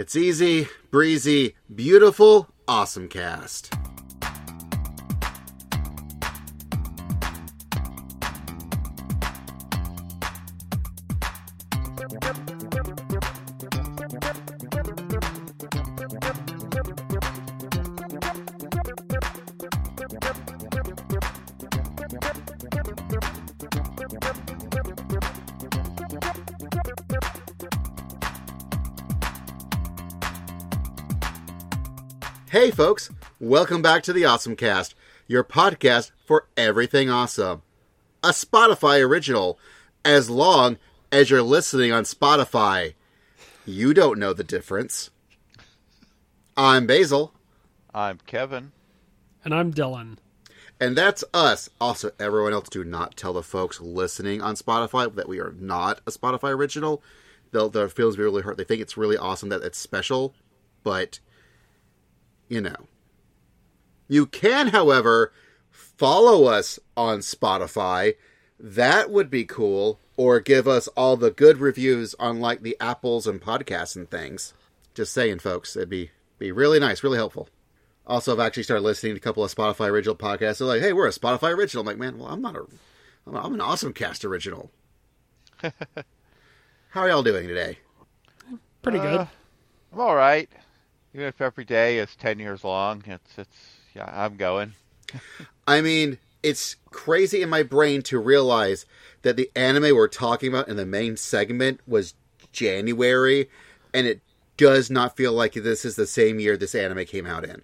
It's easy, breezy, beautiful, awesome cast. Hey, folks, welcome back to the Awesome Cast, your podcast for everything awesome. A Spotify original, as long as you're listening on Spotify. You don't know the difference. I'm Basil, I'm Kevin. And I'm Dylan. and that's us. Also, everyone else, do not tell the folks listening on Spotify that we are not a Spotify original. They'll, their feelings will be really hurt. They think it's really awesome that it's special, but you know. You can, however, follow us on Spotify. That would be cool. Or give us all the good reviews on like the apples and podcasts and things. Just saying, folks, it'd be be really nice, really helpful. Also, I've actually started listening to a couple of Spotify original podcasts. They're like, "Hey, we're a Spotify original." I'm like, "Man, well, I'm not a, I'm, a, I'm an awesome cast original." How are y'all doing today? Pretty good. Uh, I'm all right. Even if every day is ten years long, it's it's yeah, I'm going. I mean, it's crazy in my brain to realize that the anime we're talking about in the main segment was January, and it does not feel like this is the same year this anime came out in.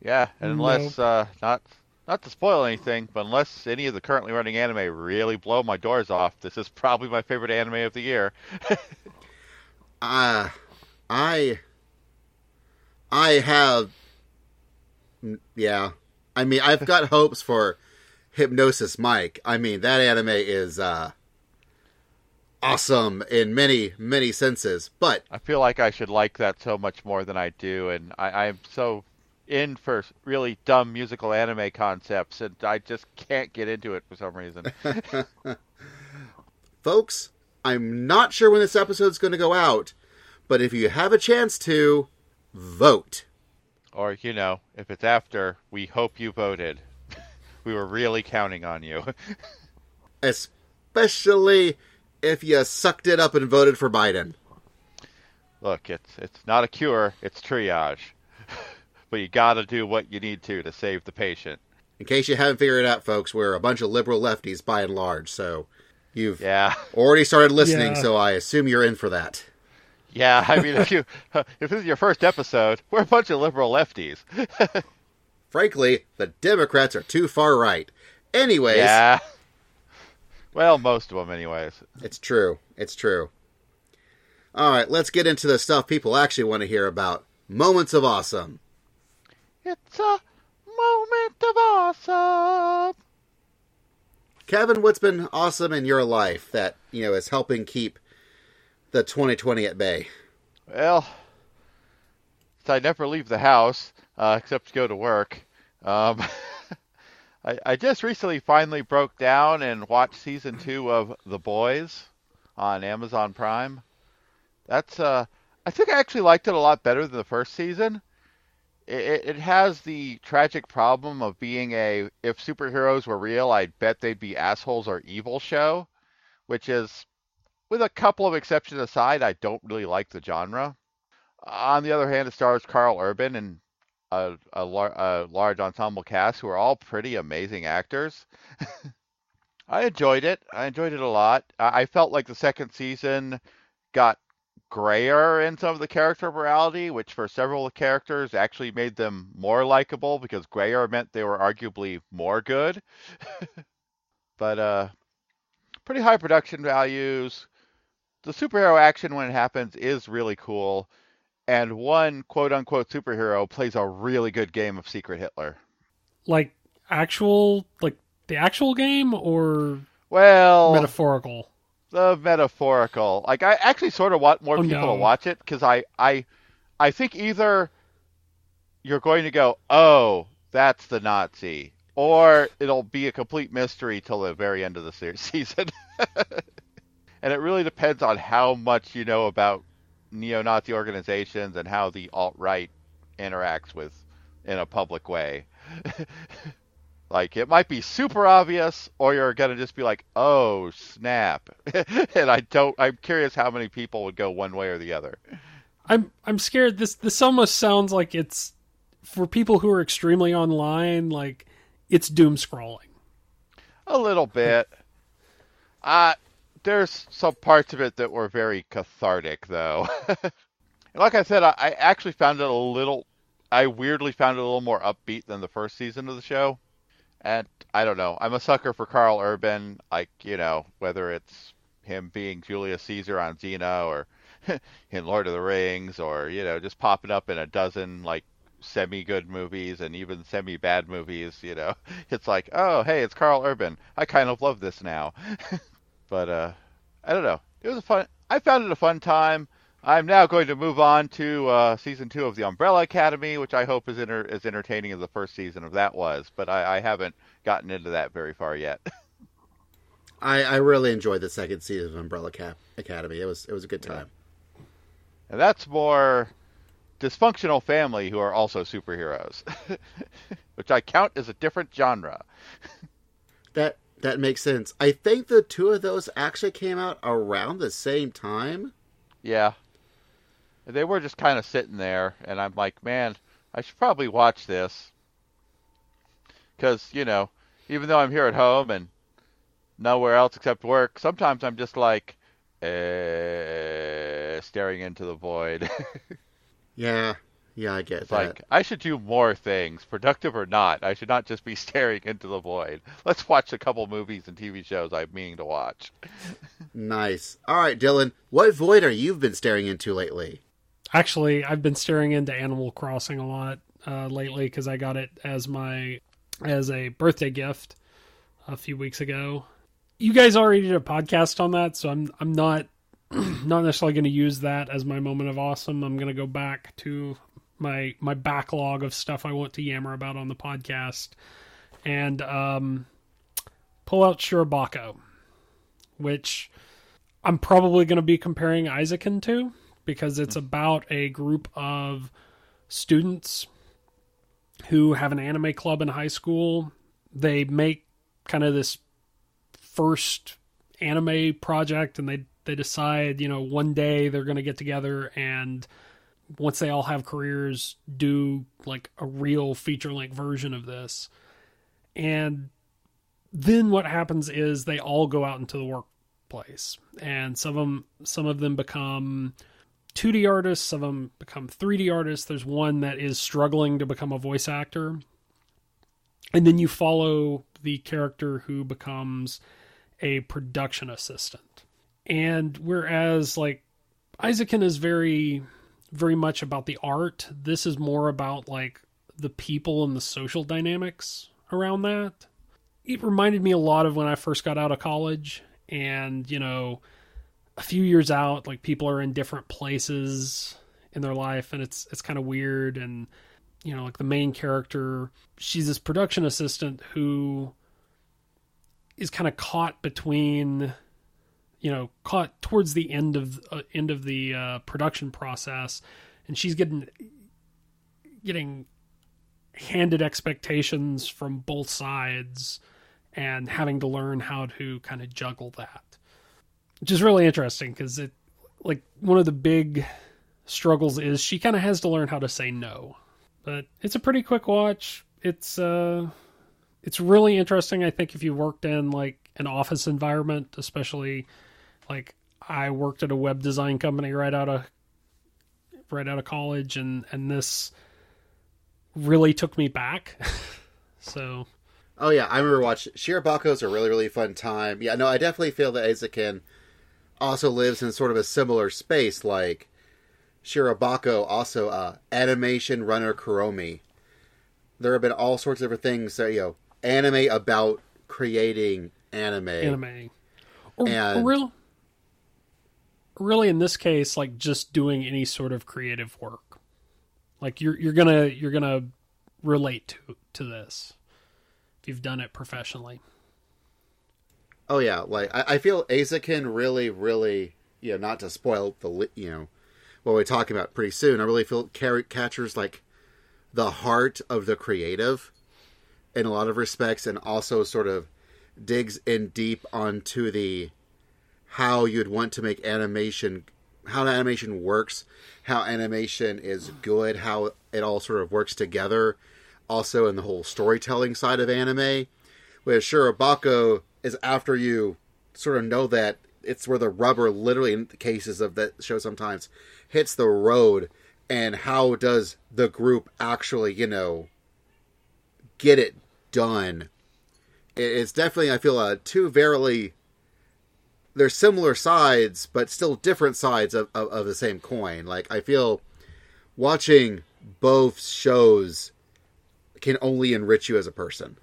Yeah, and unless uh, not not to spoil anything, but unless any of the currently running anime really blow my doors off, this is probably my favorite anime of the year. Uh, I, I have, yeah. I mean, I've got hopes for Hypnosis Mic. I mean, that anime is uh, awesome in many, many senses. But I feel like I should like that so much more than I do, and I, I'm so in for really dumb musical anime concepts, and I just can't get into it for some reason. folks, I'm not sure when this episode's going to go out, but if you have a chance to, vote. or you know, if it's after, we hope you voted. we were really counting on you. Especially if you sucked it up and voted for Biden. Look, it's it's not a cure, it's triage. but you got to do what you need to to save the patient. In case you haven't figured it out, folks, we're a bunch of liberal lefties by and large, so you've Yeah. already started listening, Yeah. so I assume you're in for that. Yeah, I mean if you if this is your first episode, we're a bunch of liberal lefties. Frankly, the Democrats are too far right. Anyways, Yeah. Well, most of them anyways. it's true. It's true. All right, let's get into the stuff people actually want to hear about. Moments of awesome. It's a moment of awesome. Kevin, what's been awesome in your life that, you know, is helping keep the 2020 at bay? Well, I never leave the house uh, except to go to work. Um, I, I just recently finally broke down and watched season two of The Boys on Amazon Prime. That's uh, I think I actually liked it a lot better than the first season. It, it has the tragic problem of being a if superheroes were real, I'd bet they'd be assholes or evil show, which is with a couple of exceptions aside, I don't really like the genre. On the other hand, it stars Karl Urban and a, a, lar- a large ensemble cast who are all pretty amazing actors. I enjoyed it. I enjoyed it a lot. I I felt like the second season got grayer in some of the character morality, which for several characters actually made them more likable because grayer meant they were arguably more good. but uh, pretty high production values. The superhero action when it happens is really cool, and one quote unquote superhero plays a really good game of Secret Hitler. Like actual, like the actual game or Well, metaphorical? the metaphorical. Like I actually sort of want more Oh, people no. to watch it because I, I, I think either you're going to go, oh, that's the Nazi, or it'll be a complete mystery till the very end of the se- season. and it really depends on how much you know about neo-Nazi organizations and how the alt-right interacts with in a public way. like it might be super obvious, or you're gonna just be like, "Oh snap!" and I don't. I'm curious how many people would go one way or the other. I'm I'm scared. This this almost sounds like it's for people who are extremely online. Like it's doom scrolling. A little bit. Uh there's some parts of it that were very cathartic, though. like I said, I, I actually found it a little. I weirdly found it a little more upbeat than the first season of the show. And I don't know. I'm a sucker for Karl Urban. Like you know, whether it's him being Julius Caesar on Xena or in Lord of the Rings, or you know, just popping up in a dozen like semi-good movies and even semi-bad movies. You know, it's like, oh, hey, it's Karl Urban. I kind of love this now. But uh, I don't know. It was a fun. I found it a fun time. I'm now going to move on to uh, season two of the Umbrella Academy, which I hope is inter- as entertaining as the first season of that was. But I, I haven't gotten into that very far yet. I, I really enjoyed the second season of Umbrella Cap- Academy. It was it was a good time. Yeah. And that's more dysfunctional family who are also superheroes, which I count as a different genre. that that makes sense. I think the two of those actually came out around the same time. Yeah. They were just kind of sitting there, and I'm like, man, I should probably watch this. Because, you know, even though I'm here at home and nowhere else except work, sometimes I'm just like, eh, staring into the void. yeah, yeah, I get it's that. Like I should do more things, productive or not. I should not just be staring into the void. Let's watch a couple movies and TV shows I'm meaning to watch. nice. All right, Dylan, what void are you been staring into lately? Actually, I've been staring into Animal Crossing a lot uh, lately because I got it as my as a birthday gift a few weeks ago. You guys already did a podcast on that, so I'm I'm not not necessarily going to use that as my moment of awesome. I'm going to go back to my my backlog of stuff I want to yammer about on the podcast, and um, pull out Shirobako, which I'm probably going to be comparing Eizouken to because it's about a group of students who have an anime club in high school. They make kind of this first anime project and they they decide, you know, one day they're going to get together and once they all have careers do like a real feature length version of this. And then what happens is they all go out into the workplace and some of them some of them become 2D artists, some of them become 3D artists. There's one that is struggling to become a voice actor. And then you follow the character who becomes a production assistant. And whereas like Eizouken is very very much about the art, this is more about like the people and the social dynamics around that. It reminded me a lot of when I first got out of college and, you know, a few years out, like people are in different places in their life and it's it's kind of weird and you know, like the main character, she's this production assistant who is kind of caught between you know caught towards the end of uh, end of the uh, production process and she's getting getting handed expectations from both sides and having to learn how to kind of juggle that. Which is really interesting because it like one of the big struggles is she kind of has to learn how to say no. But it's a pretty quick watch. It's uh it's really interesting i think if you worked in like an office environment especially like i worked at a web design company right out of right out of college and and this really took me back so Oh yeah, I remember watching Shirobako's a really really fun time. Yeah, no, I definitely feel that Eizouken also lives in sort of a similar space like Shirobako also uh animation runner Kuromi. There have been all sorts of different things that you know, anime about creating anime. anime or, And- or real really in this case like just doing any sort of creative work like you're you're gonna you're gonna relate to to this if you've done it professionally Oh yeah, like I, I feel Eizouken really, really, you know, not to spoil the you know what we're talking about pretty soon. I really feel car- captures like the heart of the creative in a lot of respects, and also sort of digs in deep onto the how you'd want to make animation, how animation works, how animation is good, how it all sort of works together. Also, in the whole storytelling side of anime, where Shirobako is after you sort of know that it's where the rubber, literally in the cases of that show, sometimes hits the road, and how does the group actually, you know, get it done? It's definitely, I feel, uh, two very they're similar sides, but still different sides of, of, of, the same coin. Like I feel watching both shows can only enrich you as a person.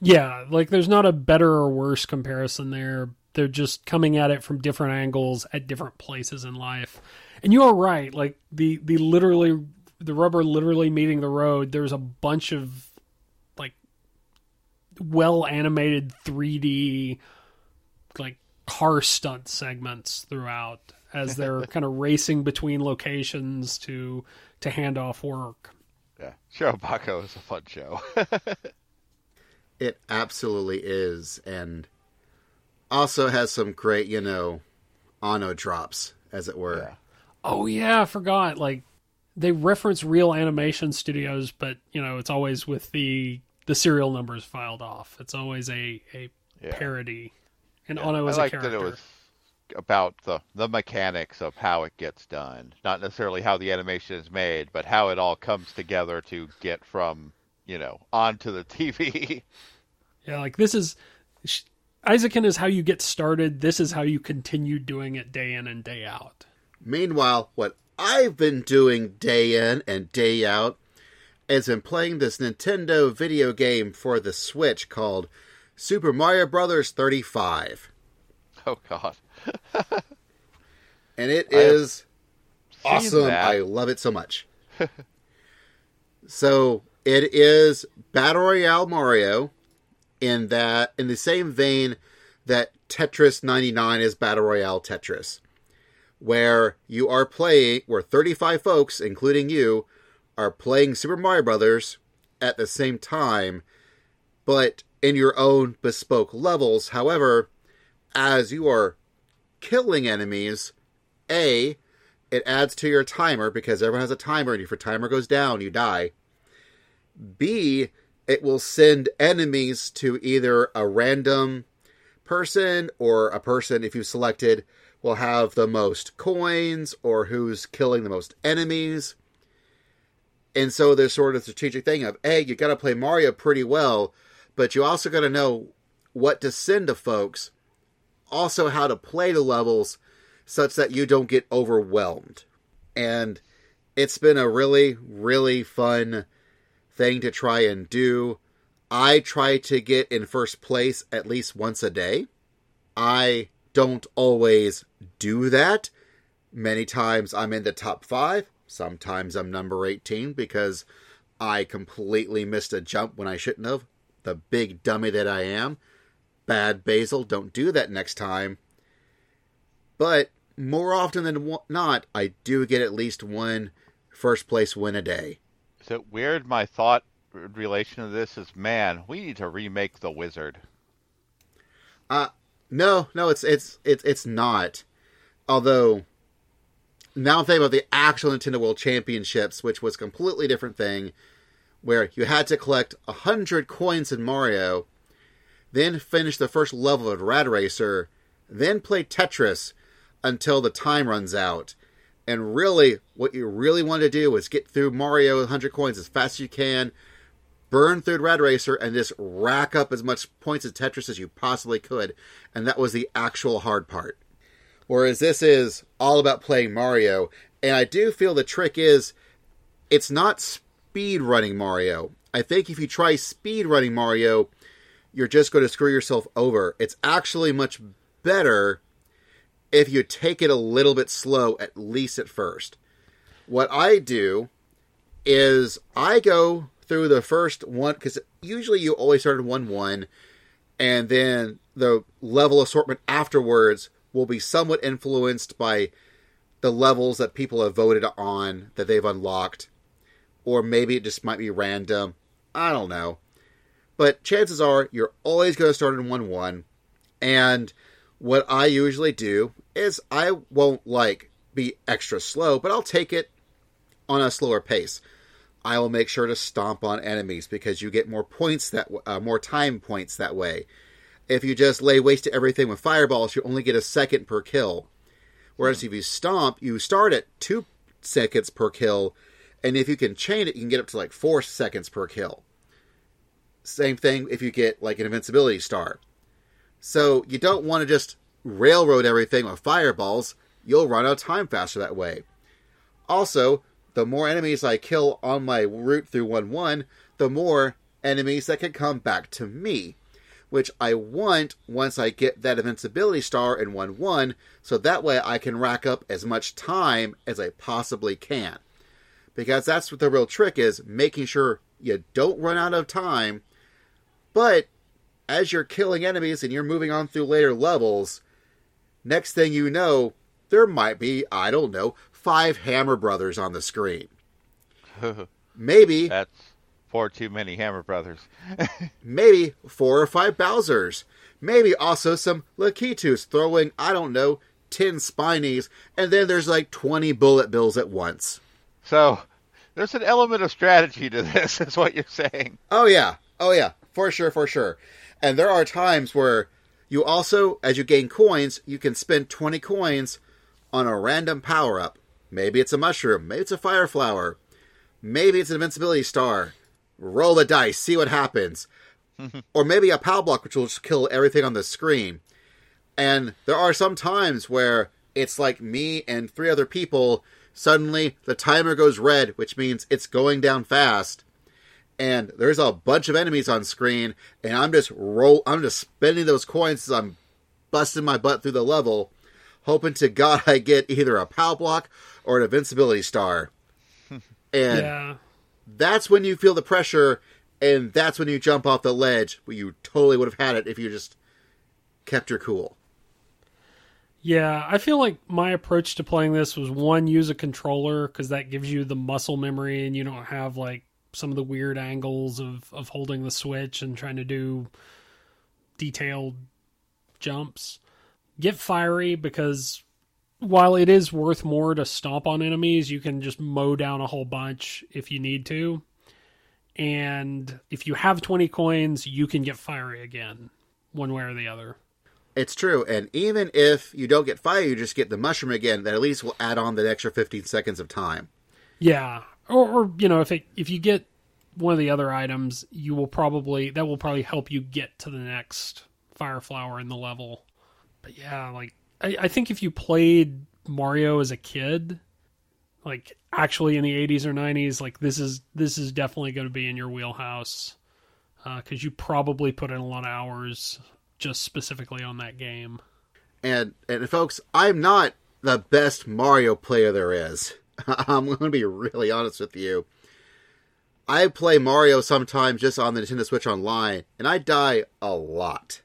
Yeah, like there's not a better or worse comparison there. They're just coming at it from different angles at different places in life. And you are right, like the the literally the rubber literally meeting the road, there's a bunch of like well animated 3D like car stunt segments throughout as they're kind of racing between locations to to hand off work. Yeah, Shirobako is a fun show. it absolutely is, and also has some great, you know, Anno drops, as it were. Yeah. Oh yeah, I forgot. Like they reference real animation studios, but you know, it's always with the the serial numbers filed off. It's always a a Yeah. parody. And Yeah, Ono is I a like character. that it was about the the mechanics of how it gets done, not necessarily how the animation is made, but how it all comes together to get from you know onto the TV. Yeah, like this is sh- Eizouken is how you get started. This is how you continue doing it day in and day out. Meanwhile, what I've been doing day in and day out is been playing this Nintendo video game for the Switch called Super Mario Brothers 35. oh God, And it I is awesome. that. I love it so much. so it is Battle Royale Mario in that in the same vein that Tetris 99 is Battle Royale Tetris, where you are playing where 35 folks, including you, are playing Super Mario Brothers at the same time, but in your own bespoke levels. However, as you are killing enemies, A, it adds to your timer because everyone has a timer, and if your timer goes down, you die. B, it will send enemies to either a random person or a person, if you selected, will have the most coins or who's killing the most enemies. And so there's sort of a strategic thing of, hey, you've got to play Mario pretty well, but you also got to know what to send to folks, also how to play the levels such that you don't get overwhelmed. And it's been a really, really fun thing to try and do. I try to get in first place at least once a day. I don't always do that. Many times I'm in the top five. Sometimes I'm number 18 because I completely missed a jump when I shouldn't have. The big dummy that I am. Bad Basil, don't do that next time. But more often than not, I do get at least one first place win a day. is it weird? My thought relation to this is, man, we need to remake the Wizard. Uh no, no, it's it's it's it's not. Although now I'm thinking about the actual Nintendo World Championships, which was a completely different thing, where you had to collect a hundred coins in Mario, then finish the first level of Rad Racer, then play Tetris until the time runs out. And really, what you really want to do is get through Mario 100 coins as fast as you can, burn through Rad Racer, and just rack up as much points of Tetris as you possibly could. And that was the actual hard part. Whereas this is all about playing Mario. And I do feel the trick is it's not speed running Mario. I think if you try speed running Mario, you're just going to screw yourself over. It's actually much better if you take it a little bit slow, at least at first. What I do is I go through the first one, because usually you always start at 1 1, and then the level assortment afterwards will be somewhat influenced by the levels that people have voted on that they've unlocked, or maybe it just might be random. I don't know. But chances are you're always going to start in 1 1. And what I usually do is I won't like be extra slow, but I'll take it on a slower pace. I will make sure to stomp on enemies because you get more points that uh, more time points that way. If you just lay waste to everything with fireballs, you only get a second per kill. Whereas if you stomp, you start at two seconds per kill, and if you can chain it, you can get up to like four seconds per kill. Same thing if you get like an invincibility star. So you don't want to just railroad everything with fireballs. You'll run out of time faster that way. Also, the more enemies I kill on my route through 1 1, the more enemies that can come back to me. Which I want once I get that invincibility star in 1 1, so that way I can rack up as much time as I possibly can. Because that's what the real trick is making sure you don't run out of time, but as you're killing enemies and you're moving on through later levels, next thing you know, there might be, I don't know, five Hammer Brothers on the screen. Maybe. That's four too many Hammer Brothers. maybe four or five Bowsers. Maybe also some Lakitus throwing, I don't know, 10 Spinies, and then there's like 20 Bullet Bills at once. So, there's an element of strategy to this, is what you're saying. Oh, yeah. Oh, yeah. For sure, for sure. And there are times where you also, as you gain coins, you can spend 20 coins on a random power up. Maybe it's a mushroom, maybe it's a fire flower, maybe it's an invincibility star. Roll the dice, see what happens. or maybe a power block, which will just kill everything on the screen. And there are some times where it's like me and three other people. Suddenly, the timer goes red, which means it's going down fast and there's a bunch of enemies on screen, and I'm just roll, I'm just spending those coins as I'm busting my butt through the level, hoping to God I get either a power block or an invincibility star. and Yeah. that's when you feel the pressure, and that's when you jump off the ledge. Where you totally would have had it if you just kept your cool. Yeah, I feel like my approach to playing this was one use a controller because that gives you the muscle memory and you don't have like some of the weird angles of of holding the switch and trying to do detailed jumps. Get fiery because while it is worth more to stomp on enemies, you can just mow down a whole bunch if you need to. And if you have 20 coins, you can get fiery again, one way or the other. It's true, and even if you don't get fire, you just get the mushroom again. That at least will add on the extra 15 seconds of time. Yeah, or, or you know, if it, if you get one of the other items, you will probably that will probably help you get to the next fire flower in the level. But yeah, like I, I think if you played Mario as a kid, like actually in the 80s or 90s, like this is this is definitely going to be in your wheelhouse uh, because you probably put in a lot of hours just specifically on that game. And and folks, I'm not the best Mario player there is. I'm going to be really honest with you. I play Mario sometimes just on the Nintendo Switch Online, and I die a lot.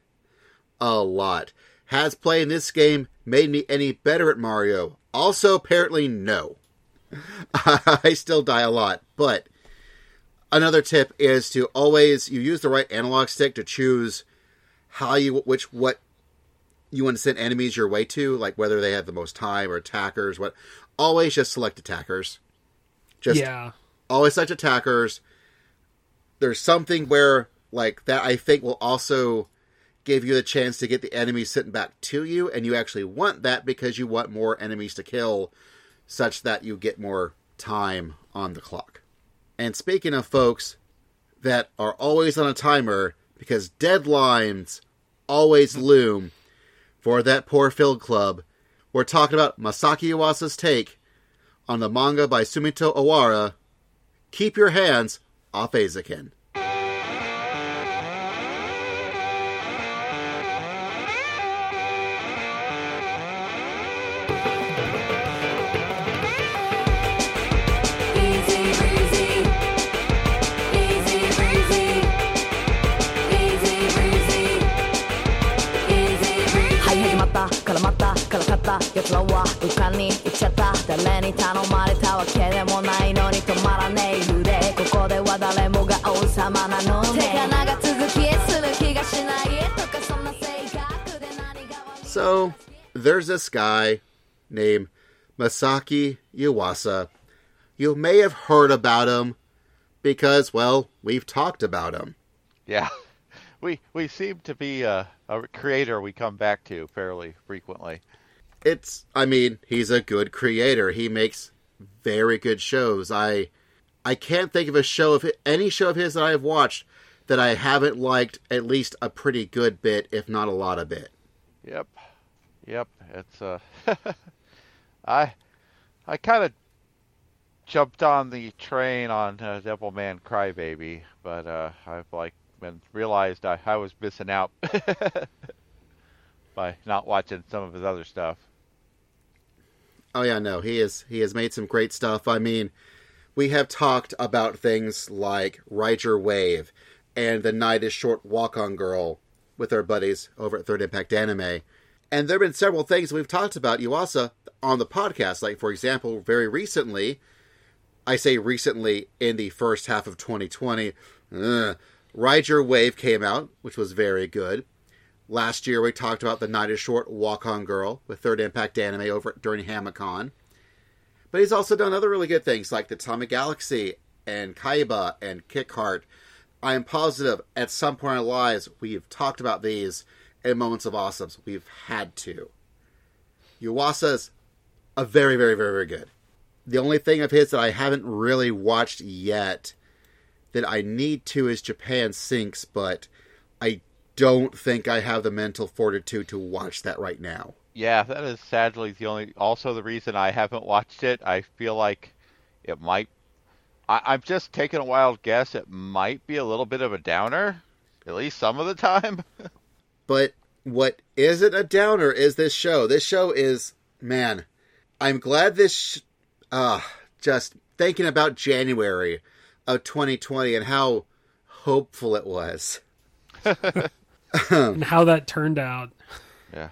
A lot. Has playing this game made me any better at Mario? Also, apparently, no. I still die a lot, but another tip is to always you use the right analog stick to choose how you which what you want to send enemies your way to, like whether they have the most time or attackers. What always just select attackers. Just yeah, always select attackers. There's something where like that I think will also give you the chance to get the enemies sitting back to you, and you actually want that because you want more enemies to kill, such that you get more time on the clock. And speaking of folks that are always on a timer, because deadlines always loom for that poor Field Club, we're talking about Masaki Yuasa's take on the manga by Sumito Owara, Keep Your Hands Off Eizouken. 奴らは浮かに行っちゃった に頼まれたわけでもないのに止まらねえ腕ここでは誰もが王様なのね手が長続きする気がしないとかそんな性格で何が悪い So there's this guy named Masaki Yuasa. You may have heard about him because, well, we've talked about him. Yeah, we we seem to be a, a creator we come back to fairly frequently. It's, I mean, he's a good creator. He makes very good shows. I, I can't think of a show of any show of his that I have watched that I haven't liked at least a pretty good bit, if not a lot of it. Yep, yep. It's uh, I I kind of jumped on the train on uh, Devilman Crybaby, but uh, I've like been realized I, I was missing out by not watching some of his other stuff. Oh yeah, no, he is he has made some great stuff. I mean, we have talked about things like Ride Your Wave and The Night is Short Walk On Girl with our buddies over at Third Impact Anime. And there have been several things we've talked about Yuasa on the podcast. Like for example, very recently, I say recently in the first half of 2020, uh, Ride Your Wave came out, which was very good. Last year, we talked about The Night is Short Walk On Girl with Third Impact Anime over during Hamicon. But he's also done other really good things like the Atomic Galaxy and Kaiba and Kickheart. I am positive at some point in our lives we've talked about these in Moments of Awesomes. We've had to. Yuasa's a very, very, very, very good. The only thing of his that I haven't really watched yet that I need to is Japan Sinks, but I don't think I have the mental fortitude to watch that right now. Yeah, that is sadly the only. Also, the reason I haven't watched it, I feel like it might. I, I'm just taking a wild guess. It might be a little bit of a downer, at least some of the time. But what isn't a downer is this show. This show is, man, I'm glad this, sh- uh, just thinking about January of 2020 and how hopeful it was. and how that turned out. yeah,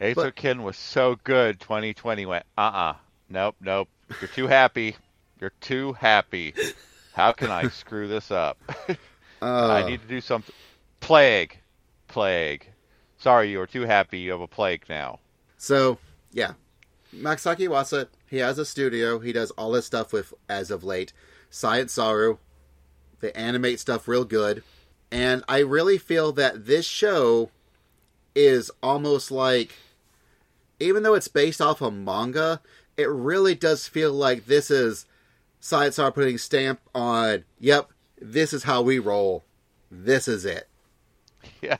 Eizouken was so good. 2020 went. Uh uh Nope. Nope. You're too happy. You're too happy. How can I screw this up? Uh, I need to do something. Plague. Plague. Sorry, you were too happy. You have a plague now. So, yeah. Masaki Yuasa, he has a studio. He does all this stuff with, as of late, Science Saru. They animate stuff real good. And I really feel that this show is almost like, even though it's based off a manga, it really does feel like this is Science Saru putting stamp on, yep, this is how we roll. This is it. Yeah.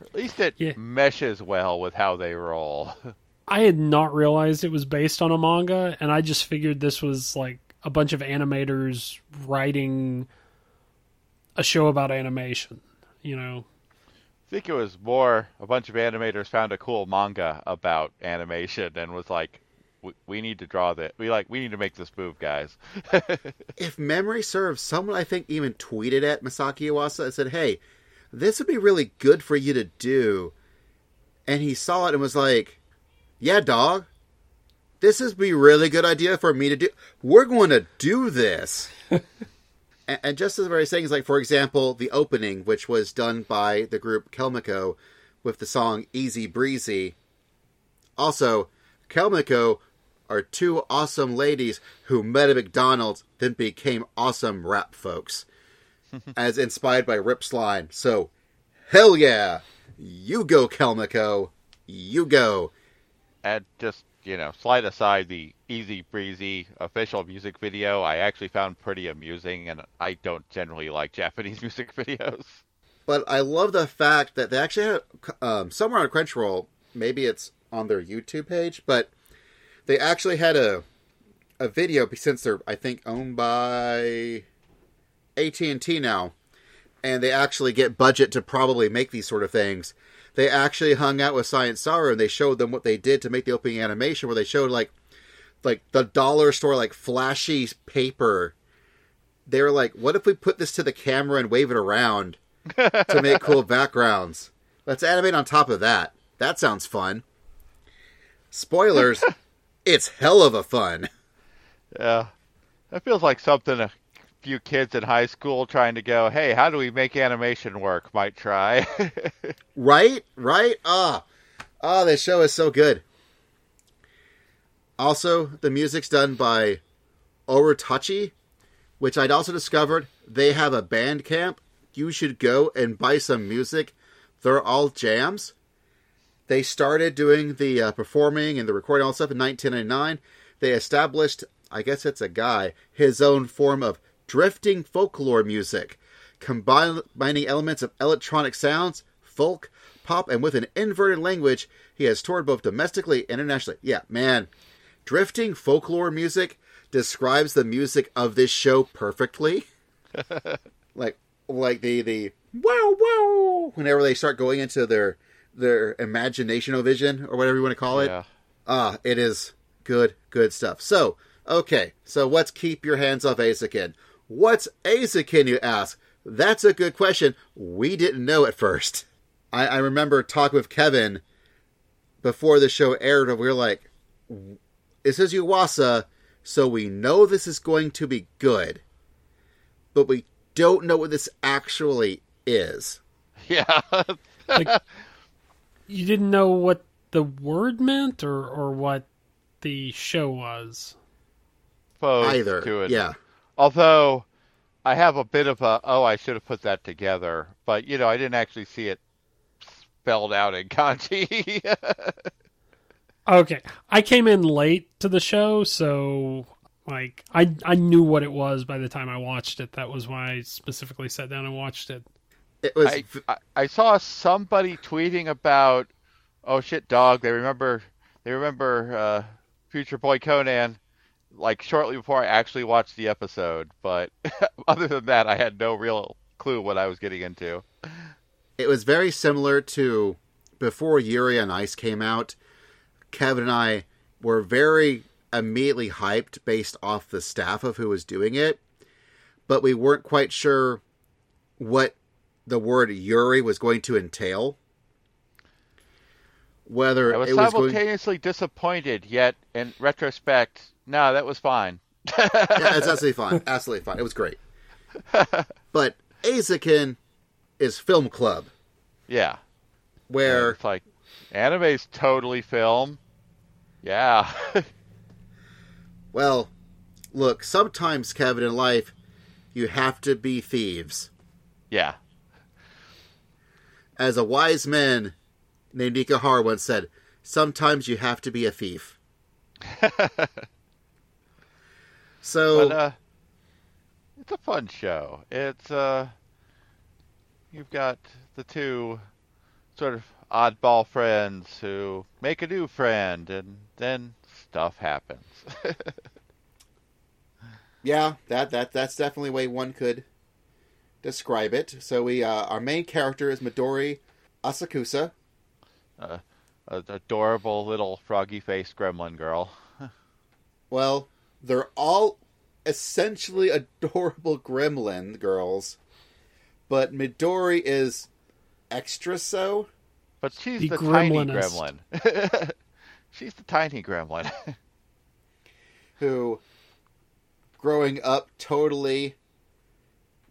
At least it Yeah. meshes well with how they roll. I had not realized it was based on a manga, and I just figured this was like a bunch of animators writing a show about animation. You know, I think it was more a bunch of animators found a cool manga about animation and was like, we, we need to draw that. We like we need to make this move, guys. if memory serves, someone I think even tweeted at Masaki Yuasa and said, "Hey, this would be really good for you to do," and he saw it and was like, "Yeah, dog, this is be really good idea for me to do. We're going to do this." and, and just as the very things, like for example, the opening, which was done by the group Chelmico with the song "Easy Breezy." Also, Chelmico are two awesome ladies who met at McDonald's, then became awesome rap folks, as inspired by Rip Slyme. So, hell yeah, you go, Chelmico, you go. and just you know, slide aside the easy breezy official music video. I actually found pretty amusing, and I don't generally like Japanese music videos. But I love the fact that they actually have um, somewhere on Crunchyroll, maybe it's on their YouTube page, but they actually had a a video since they're I think owned by AT and T now, and they actually get budget to probably make these sort of things. They actually hung out with Science Saru and they showed them what they did to make the opening animation, where they showed like like the dollar store like flashy paper. They were like, "What if we put this to the camera and wave it around?" to make cool backgrounds. Let's animate on top of that. That sounds fun. Spoilers, it's hell of a fun. Yeah. That feels like something a few kids in high school trying to go, hey, how do we make animation work might try. Right? Right? Ah. Ah, this show is so good. Also, the music's done by Oorutaichi, which I'd also discovered they have a band camp. You should go and buy some music. They're all jams. They started doing the uh, performing and the recording all stuff in 1999. They established, I guess it's a guy, his own form of drifting folklore music, combining elements of electronic sounds, folk, pop, and with an inverted language he has toured both domestically and internationally. Yeah, man. Drifting folklore music describes the music of this show perfectly. like like the the wow wow whenever they start going into their their imaginational vision or whatever you want to call it. yeah. Ah, it is good, good stuff. So, okay, so what's keep your hands off Eizouken? What's Eizouken, you ask? That's a good question. We didn't know at first. I, I remember talking with Kevin before the show aired, and we were like, this is Yuasa, so we know this is going to be good, but we don't know what this actually is. Yeah. Like, you didn't know what the word meant or, or what the show was. Opposed Either. to it. Yeah. Although I have a bit of a oh I should have put that together, but you know I didn't actually see it spelled out in kanji. Okay, I came in late to the show, so like I I knew what it was by the time I watched it. That was why I specifically sat down and watched it. It was I, I I saw somebody tweeting about oh shit dog they remember they remember uh, Future Boy Conan like shortly before I actually watched the episode, but other than that I had no real clue what I was getting into. it was very similar to before Yuri on Ice came out. Kevin and I were very immediately hyped based off the staff of who was doing it, but we weren't quite sure what the word Yuri was going to entail. Whether I was it was going, simultaneously disappointed, yet in retrospect, no, that was fine. yeah, it's absolutely fine, absolutely fine. It was great, but Eizouken is film club Yeah. where it's like anime's totally film. Yeah. Well, look, sometimes, Kevin, in life, you have to be thieves. yeah. As a wise man named Ikuhara once said, sometimes you have to be a thief. so, But uh it's a fun show. It's uh you've got the two sort of oddball friends who make a new friend and then stuff happens. yeah, that, that that's definitely way one could describe it. So we uh, our main character is Midori Asakusa. a adorable little froggy faced gremlin girl. Well, they're all essentially adorable gremlin girls, but Midori is extra so. But she's The the, tiny gremlin. she's the tiny gremlin. who growing up totally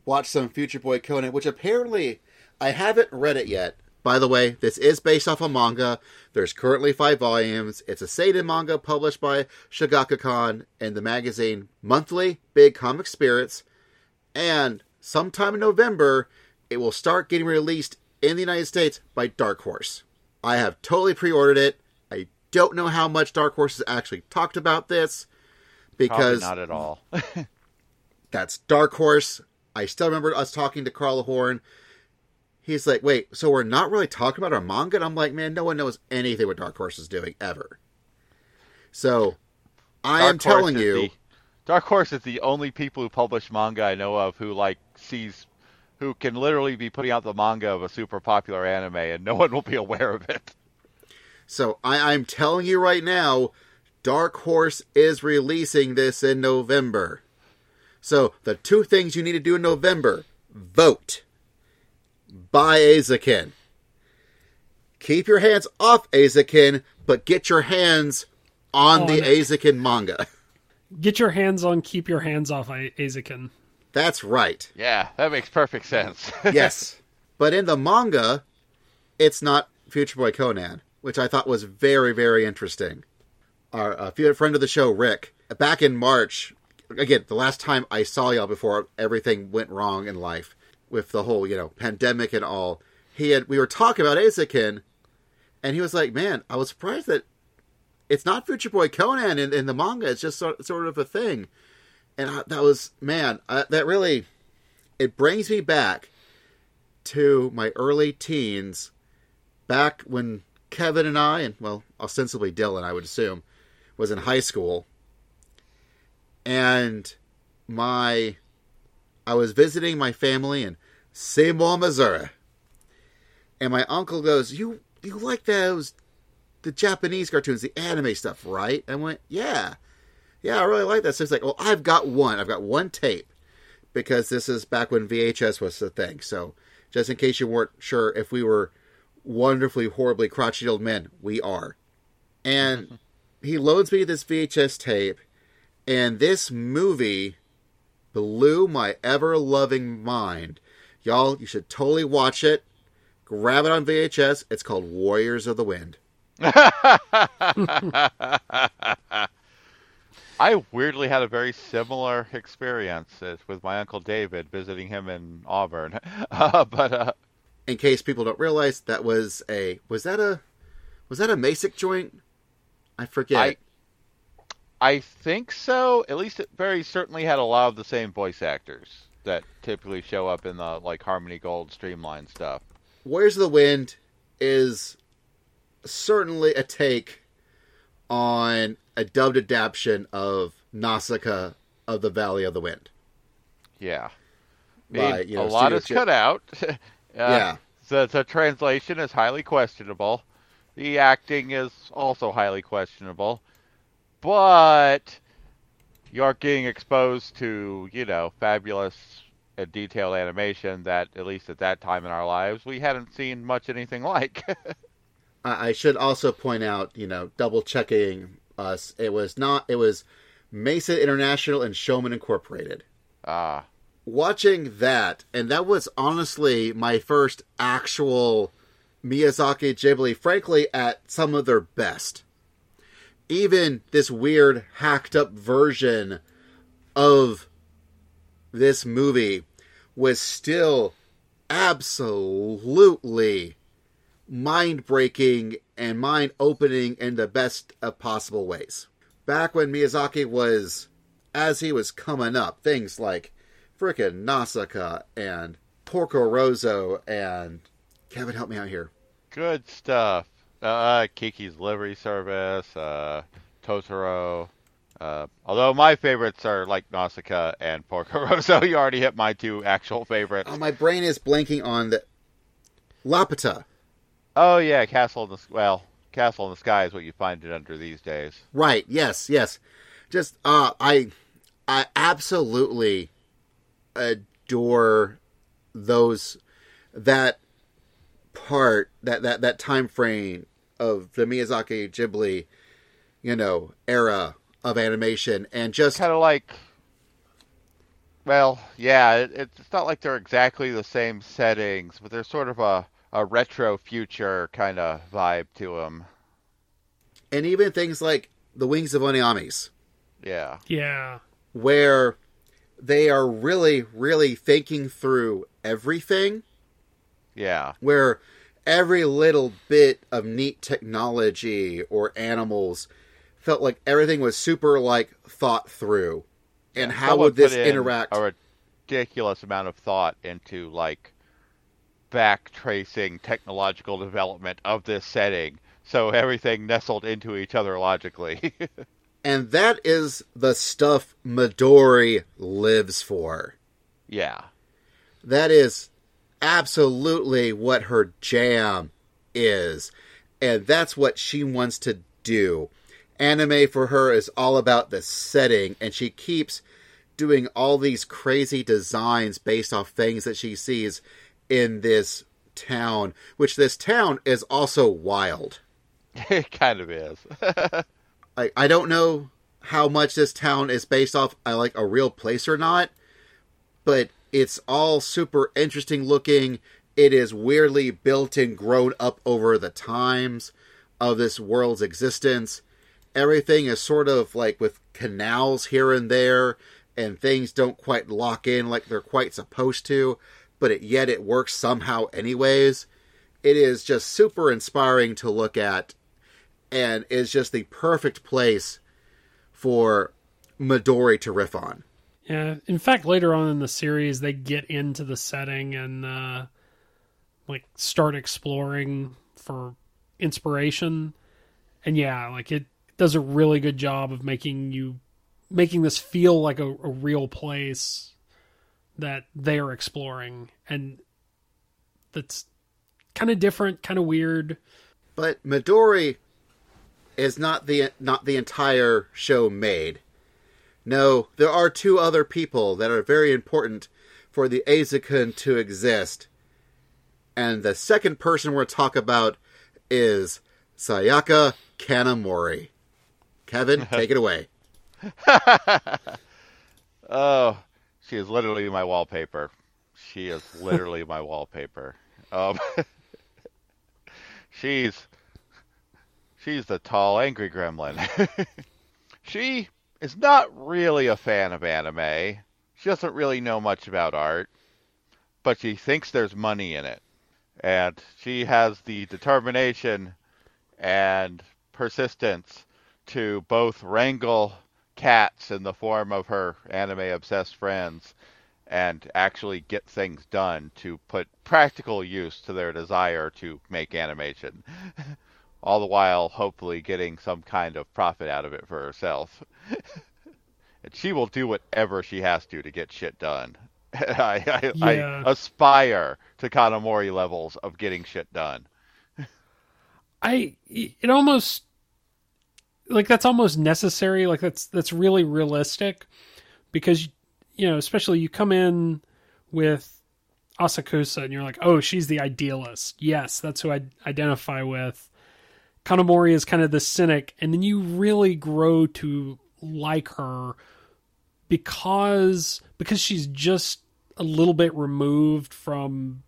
watched some Future Boy Conan, which apparently I haven't read it yet. By the way, this is based off a manga. There's currently five volumes. It's a seinen manga published by Shogakukan and the magazine Monthly Big Comic Spirits. And sometime in November, it will start getting released in the United States by Dark Horse. I have totally pre-ordered it. I don't know how much Dark Horse has actually talked about this Probably because not at all. that's Dark Horse. I still remember us talking to Carl Horn. He's like, wait, so we're not really talking about our manga? And I'm like, man, no one knows anything what Dark Horse is doing ever. So I am Horse telling you, the- Dark Horse is the only people who publish manga I know of who like sees who can literally be putting out the manga of a super popular anime and no one will be aware of it. so I, I'm telling you right now, Dark Horse is releasing this in November. So the two things you need to do in November: vote, buy Eizouken. Keep your hands off Eizouken, but get your hands on the On- Eizouken manga. Get your hands on, keep your hands off I- Eizouken. That's right. Yeah, that makes perfect sense. yes. But in the manga, it's not Future Boy Conan, which I thought was very, very interesting. Our uh, friend of the show, Rick, back in March, again, the last time I saw y'all before everything went wrong in life with the whole, you know, pandemic and all, he had we were talking about Eizouken, and he was like, "Man, I was surprised that it's not Future Boy Conan in, in the manga. It's just sort, sort of a thing." And I, that was, man, I, that really it brings me back to my early teens, back when Kevin and I, and well, ostensibly Dylan, I would assume, was in high school, and my I was visiting my family in Seymour, Missouri, and my uncle goes, "You you like those the Japanese cartoons, the anime stuff, right?" I went, "Yeah, yeah, I really like that." So it's like, "Well, I've got one. I've got one tape." because this is back when VHS was the thing. So, just in case you weren't sure if we were wonderfully, horribly crotchety old men, we are. And he loads me this VHS tape, and this movie blew my ever loving mind. Y'all, you should totally watch it. Grab it on VHS. It's called Warriors of the Wind. I weirdly had a very similar experience with my uncle David visiting him in Auburn. Uh, but uh, In case people don't realize, that was a was that a was that a Macek joint? I forget. I I think so. At least it very certainly had a lot of the same voice actors that typically show up in the like Harmony Gold Streamline stuff. Of the Wind is certainly a take on a dubbed adaptation of Nausicaa of the Valley of the Wind. Yeah. I By, mean, you know, a lot is cut out. uh, Yeah. The, the translation is highly questionable. The acting is also highly questionable. But you're getting exposed to, you know, fabulous and detailed animation that, at least at that time in our lives, we hadn't seen much anything like. I I should also point out, you know, double checking us, it was not, it was Mesa International and Showman Incorporated. Ah, Watching that, and that was honestly my first actual Miyazaki Ghibli, frankly, at some of their best. Even this weird, hacked up version of this movie was still absolutely mind breaking and mind opening in the best of possible ways. Back when Miyazaki was, as he was coming up, things like frickin' Nausicaa and Porco Rosso and Kevin, help me out here. good stuff. Uh, Kiki's Livery Service, uh, Totoro. Uh, although my favorites are like Nausicaa and Porco Rosso, you already hit my two actual favorites. Oh, my brain is blanking on the Laputa. Oh yeah, Castle in the well, Castle in the Sky is what you find it under these days. Right. Yes. Yes. Just uh, I, I absolutely adore those that part that that that time frame of the Miyazaki Ghibli, you know, era of animation, and just Kind of like, well, yeah, it, it's not like they're exactly the same settings, but there's sort of a a retro future kind of vibe to them. and even things like the Wings of Honneamise. Yeah, Yeah. where they are really, really thinking through everything, yeah, where every little bit of neat technology or animals felt like everything was super like thought through. And how would this put in interact? A ridiculous amount of thought into like back tracing technological development of this setting, so everything nestled into each other logically. And that is the stuff Midori lives for. yeah, That is absolutely what her jam is. And that's what she wants to do. Anime for her is all about the setting, and she keeps doing all these crazy designs based off things that she sees in this town, which this town is also wild. it kind of is. I, I don't know how much this town is based off uh, like a real place or not, but it's all super interesting looking. It is weirdly built and grown up over the times of this world's existence. Everything is sort of like with canals here and there, and things don't quite lock in like they're quite supposed to, but it, yet it works somehow, anyways. It is just super inspiring to look at, and is just the perfect place for Midori to riff on. Yeah. In fact, later on in the series, they get into the setting and uh, like start exploring for inspiration. And yeah, like it does a really good job of making you making this feel like a, a real place that they are exploring, and that's kind of different, kind of weird. But Midori is not the not the entire show made. No, there are two other people that are very important for the Eizouken to exist. And the second person we're talk about is Sayaka Kanamori. Kevin, take it away. Oh, she is literally my wallpaper. She is literally my wallpaper. Um, she's she's the tall, angry gremlin. she is not really a fan of anime. She doesn't really know much about art, but she thinks there's money in it, and she has the determination and persistence to both wrangle cats in the form of her anime obsessed friends and actually get things done to put practical use to their desire to make animation. All the while, hopefully, getting some kind of profit out of it for herself. and she will do whatever she has to to get shit done. I, I, Yeah. I aspire to Kanamori levels of getting shit done. I it almost like that's almost necessary. Like that's that's really realistic because you know, especially you come in with Asakusa and you're like, oh, she's the idealist. Yes, that's who I identify with. Kanamori is kind of the cynic, and then you really grow to like her because because she's just a little bit removed from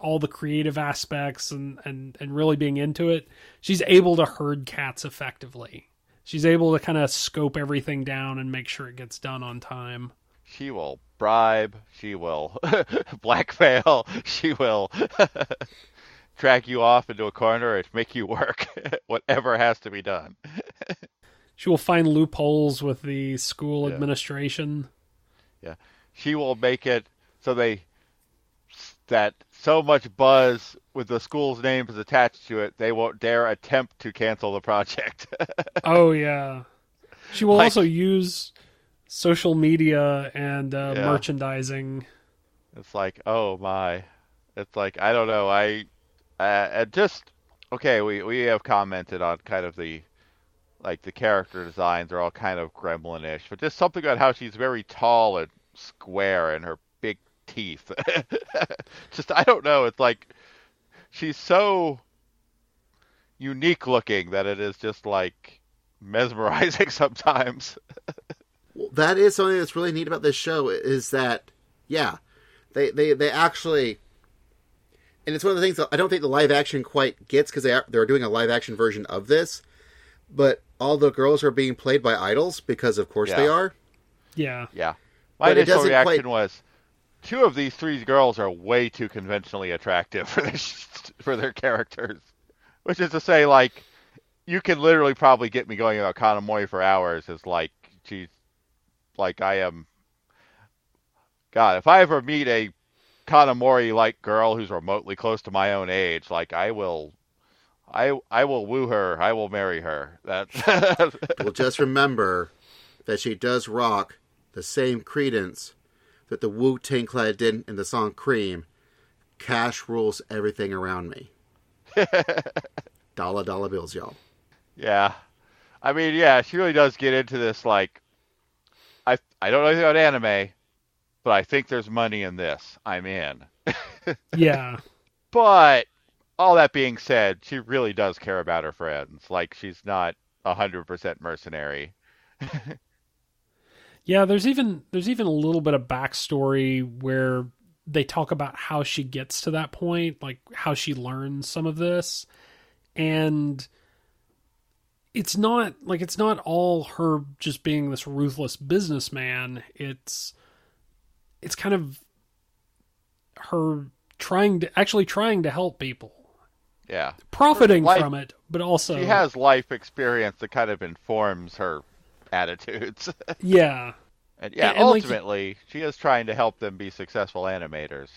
all the creative aspects and, and, and really being into it, she's able to herd cats effectively. She's able to kind of scope everything down and make sure it gets done on time. She will bribe, she will blackmail, she will drag you off into a corner and make you work. Whatever has to be done. She will find loopholes with the school Yeah. administration. Yeah. She will make it so they that so much buzz with the school's name is attached to it, they won't dare attempt to cancel the project. Oh yeah. She will Like- also use social media and uh, Yeah. merchandising. It's like, oh my. It's like I don't know. I uh, and just okay. We we have commented on kind of the like the character designs are all kind of gremlin-ish, but just something about how she's very tall and square and her teeth. just I don't know. It's like she's so unique looking that it is just like mesmerizing sometimes. Well, that is something that's really neat about this show is that yeah they they, they actually and it's one of the things that i don't think the live action quite gets because they are, they're doing a live action version of this but all the girls are being played by idols because of course they are Yeah. Yeah. My But it initial reaction quite- was two of these three girls are way too conventionally attractive for their for their characters. Which is to say, like, you can literally probably get me going about Kanamori for hours. Is like, she's like I am. God, if I ever meet a Kanamori like girl who's remotely close to my own age, like I will, I I will woo her. I will marry her. That's well just remember that she does rock the same credence that the wu tang clan did in the song cream cash rules everything around me dollar dollar bills y'all Yeah. I mean, yeah, she really does get into this like I I don't know anything about anime, but I think there's money in this. I'm in. Yeah. But all that being said, she really does care about her friends. Like she's not a hundred percent mercenary. Yeah, there's even there's even a little bit of backstory where they talk about how she gets to that point, like how she learns some of this, and it's not like it's not all her just being this ruthless businessman. It's it's kind of her trying to actually trying to help people, Yeah. profiting Life- from it, but also She has life experience that kind of informs her attitudes. yeah. and yeah, And- and, like- ultimately, she is trying to help them be successful animators.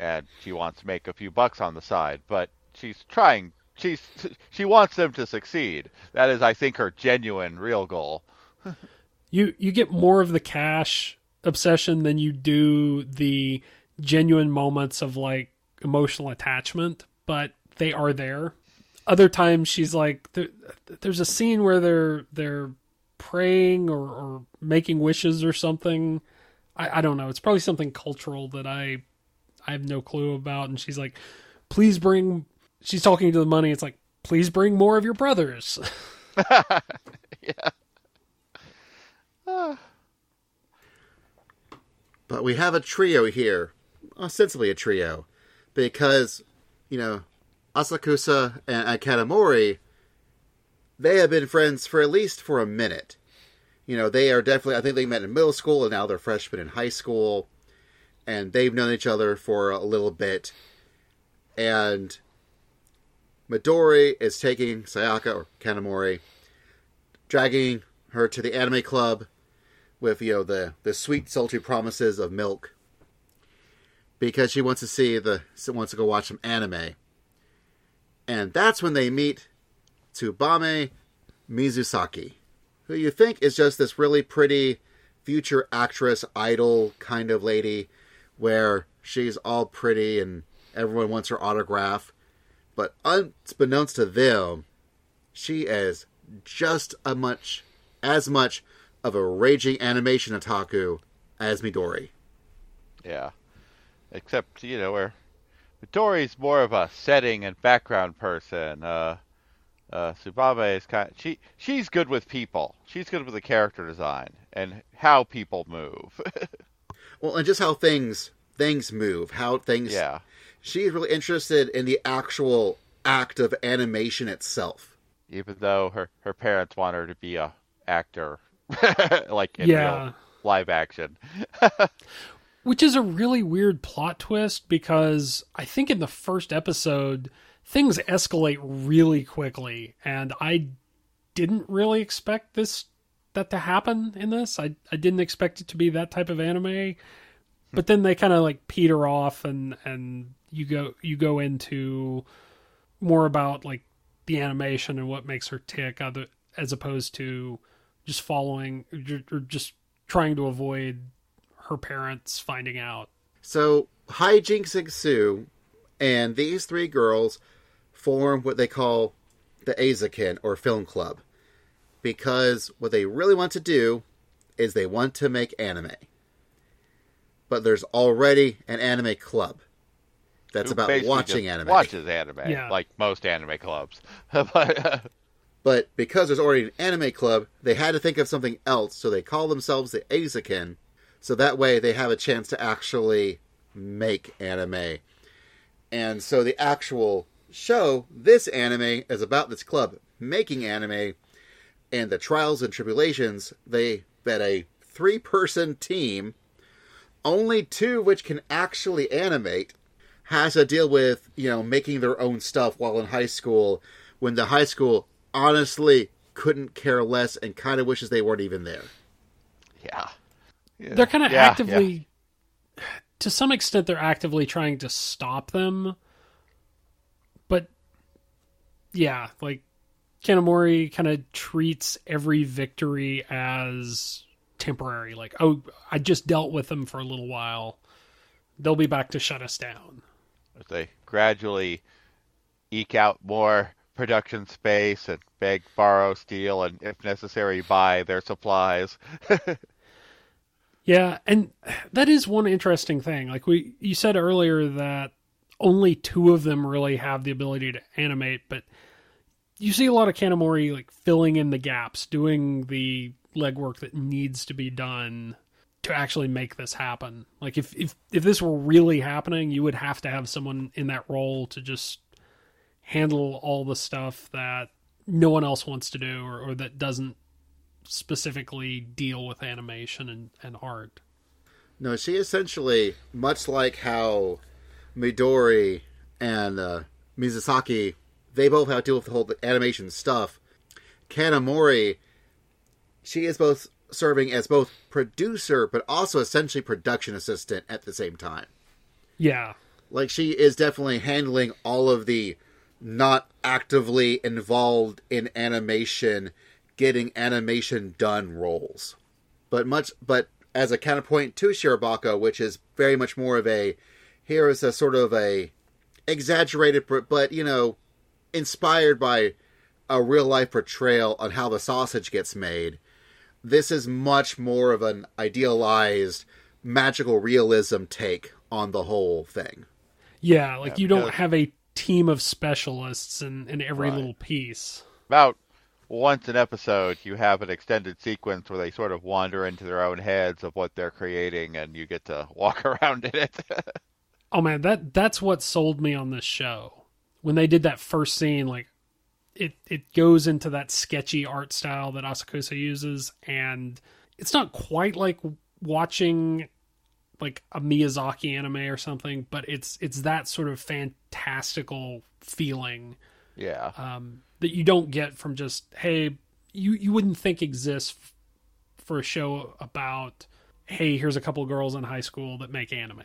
And she wants to make a few bucks on the side, but she's trying she's she wants them to succeed. That is I think her genuine real goal. you you get more of the cash obsession than you do the genuine moments of like emotional attachment but they are there other times she's like there, there's a scene where they're they're praying or, or making wishes or something. I, I don't know. It's probably something cultural that i i have no clue about. And she's like please bring she's talking to the money. It's like please bring more of your brothers. Yeah. But we have a trio here, ostensibly a trio, because, you know, Asakusa and Kanamori, they have been friends for at least for a minute. You know, they are definitely, I think they met in middle school and now they're freshmen in high school, and they've known each other for a little bit. And Midori is taking Sayaka, or Kanamori, dragging her to the anime club with you know the the sweet sultry promises of milk because she wants to see the wants to go watch some anime and that's when they meet Tsubame Mizusaki who you think is just this really pretty future actress idol kind of lady where she's all pretty and everyone wants her autograph but unbeknownst to them she is just a much as much of a raging animation otaku as Midori. Yeah. Except, you know, where Midori's more of a setting and background person. Uh uh Tsubame is kind she she's good with people. She's good with the character design and how people move. Well, and just how things things move, how things. yeah. She's really interested in the actual act of animation itself. Even though her her parents want her to be a actor like in Yeah. real live action. Which is a really weird plot twist because I think in the first episode things escalate really quickly and I didn't really expect this that to happen in this. I I didn't expect it to be that type of anime. But then they kind of like peter off and and you go you go into more about like the animation and what makes her tick other as opposed to just following or just trying to avoid her parents finding out. So hijinks ensue, and these three girls form what they call the Eizouken or film club, because what they really want to do is they want to make anime. But there's already an anime club that's Who about watching just anime. Watches anime, Yeah. like most anime clubs. but uh, But because there's already an anime club, they had to think of something else, so they call themselves the Eizouken, so that way they have a chance to actually make anime. And so the actual show, this anime, is about this club making anime and the trials and tribulations they that a three person team, only two of which can actually animate, has to deal with, you know, making their own stuff while in high school when the high school honestly couldn't care less and kind of wishes they weren't even there. yeah. Yeah. They're kind of Yeah, actively to some extent they're actively trying to stop them. Yeah, like Kanamori kind of treats every victory as temporary. Like, oh, I just dealt with them for a little while. They'll be back to shut us down. as they gradually eke out more production space and beg, borrow, steal, and if necessary, buy their supplies. Yeah, and that is one interesting thing. Like we you said earlier that only two of them really have the ability to animate, but you see a lot of Kanamori like filling in the gaps, doing the legwork that needs to be done to actually make this happen. Like if if if this were really happening, you would have to have someone in that role to just handle all the stuff that no one else wants to do or, or that doesn't specifically deal with animation and, and art. No, she essentially, much like how Midori and uh, Mizusaki, they both have to deal with the whole animation stuff. Kanamori, she is both serving as both producer but also essentially production assistant at the same time. Yeah. Like she is definitely handling all of the not actively involved in animation, getting animation done roles. But much but as a counterpoint to Shirobako, which is very much more of a here is a sort of a exaggerated but you know inspired by a real life portrayal on how the sausage gets made. This is much more of an idealized magical realism take on the whole thing. Yeah, like Yeah, you don't have a team of specialists in, in every Right. little piece. About once an episode, you have an extended sequence where they sort of wander into their own heads of what they're creating, and you get to walk around in it. Oh man, that that's what sold me on this show. When they did that first scene, like it it goes into that sketchy art style that Asakusa uses, and it's not quite like watching like a Miyazaki anime or something, but it's it's that sort of fantastical feeling yeah. um, that you don't get from just hey you you wouldn't think exists f- for a show about hey here's a couple of girls in high school that make anime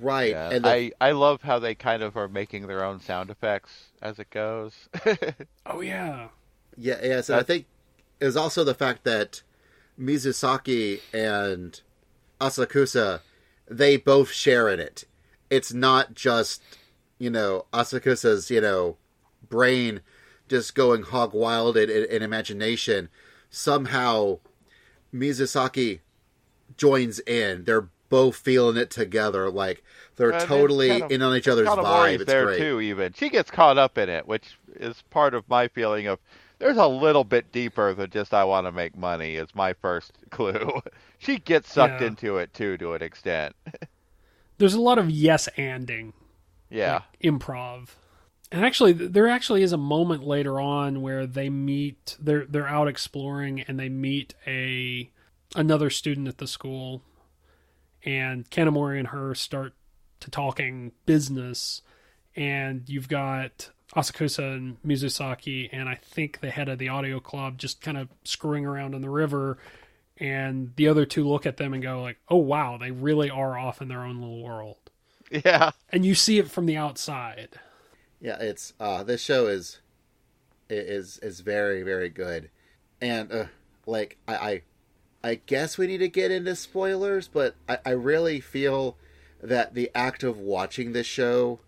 Right. Yeah, and the, I I love how they kind of are making their own sound effects as it goes. oh yeah Yeah, yeah. So I think it was also the fact that Mizusaki and Asakusa, they both share in it. It's not just, you know, Asakusa's, you know, brain just going hog wild in, in, in imagination. Somehow, Mizusaki joins in. They're both feeling it together. Like they're And it's totally kind of- in on each other's Kanamori's vibe. It's there great. too. Even she gets caught up in it, which is part of my feeling of there's a little bit deeper than just I want to make money. Is my first clue. she gets sucked Yeah. into it too, to an extent. there's a lot of yes anding Yeah, like improv and actually there actually is a moment later on where they meet they're they're out exploring and they meet a another student at the school and Kanamori and her start to talking business and you've got Asakusa and Mizusaki and I think the head of the audio club just kind of screwing around in the river and the other two look at them and go like oh wow they really are off in their own little world yeah. and you see it from the outside. Yeah, it's uh this show is is is very very good, and uh, like I, I I guess we need to get into spoilers, but I, I really feel that the act of watching this show,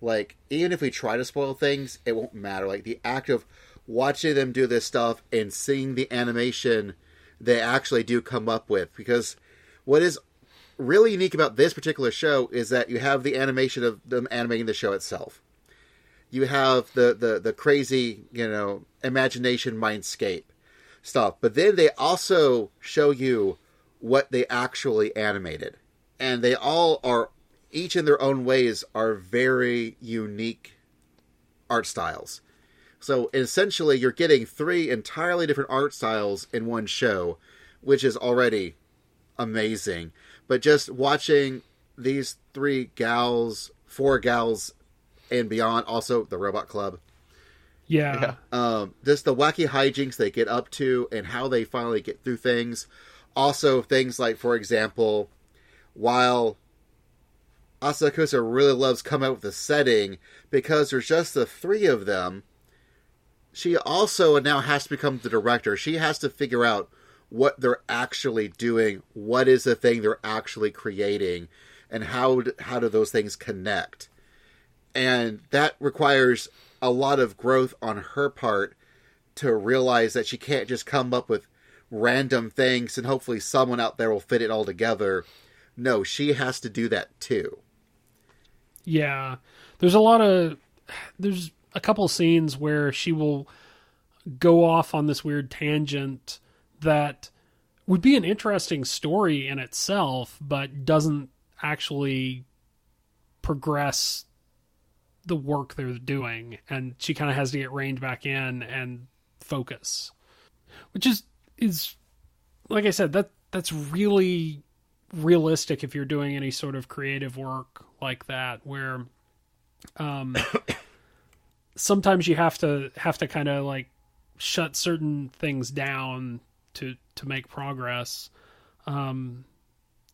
like even if we try to spoil things, it won't matter. Like the act of watching them do this stuff and seeing the animation they actually do come up with, because what is really unique about this particular show is that you have the animation of them animating the show itself. You have the the the crazy, you know, imagination mindscape stuff, but then they also show you what they actually animated. And they all are each in their own ways are very unique art styles. So essentially you're getting three entirely different art styles in one show, which is already amazing. But just watching these three gals, four gals, and beyond, also the Robot Club, Yeah. um, just the wacky hijinks they get up to and how they finally get through things. Also, things like, for example, while Asakusa really loves coming up with the setting because there's just the three of them, she also now has to become the director. She has to figure out what they're actually doing, what is the thing they're actually creating, and how how do those things connect. And that requires a lot of growth on her part to realize that she can't just come up with random things and hopefully someone out there will fit it all together. No, she has to do that too. Yeah. There's a lot of there's a couple scenes where she will go off on this weird tangent that would be an interesting story in itself, but doesn't actually progress the work they're doing. And she kind of has to get reined back in and focus, which is is like I said that that's really realistic if you're doing any sort of creative work like that where um sometimes you have to have to kind of like shut certain things down to to make progress um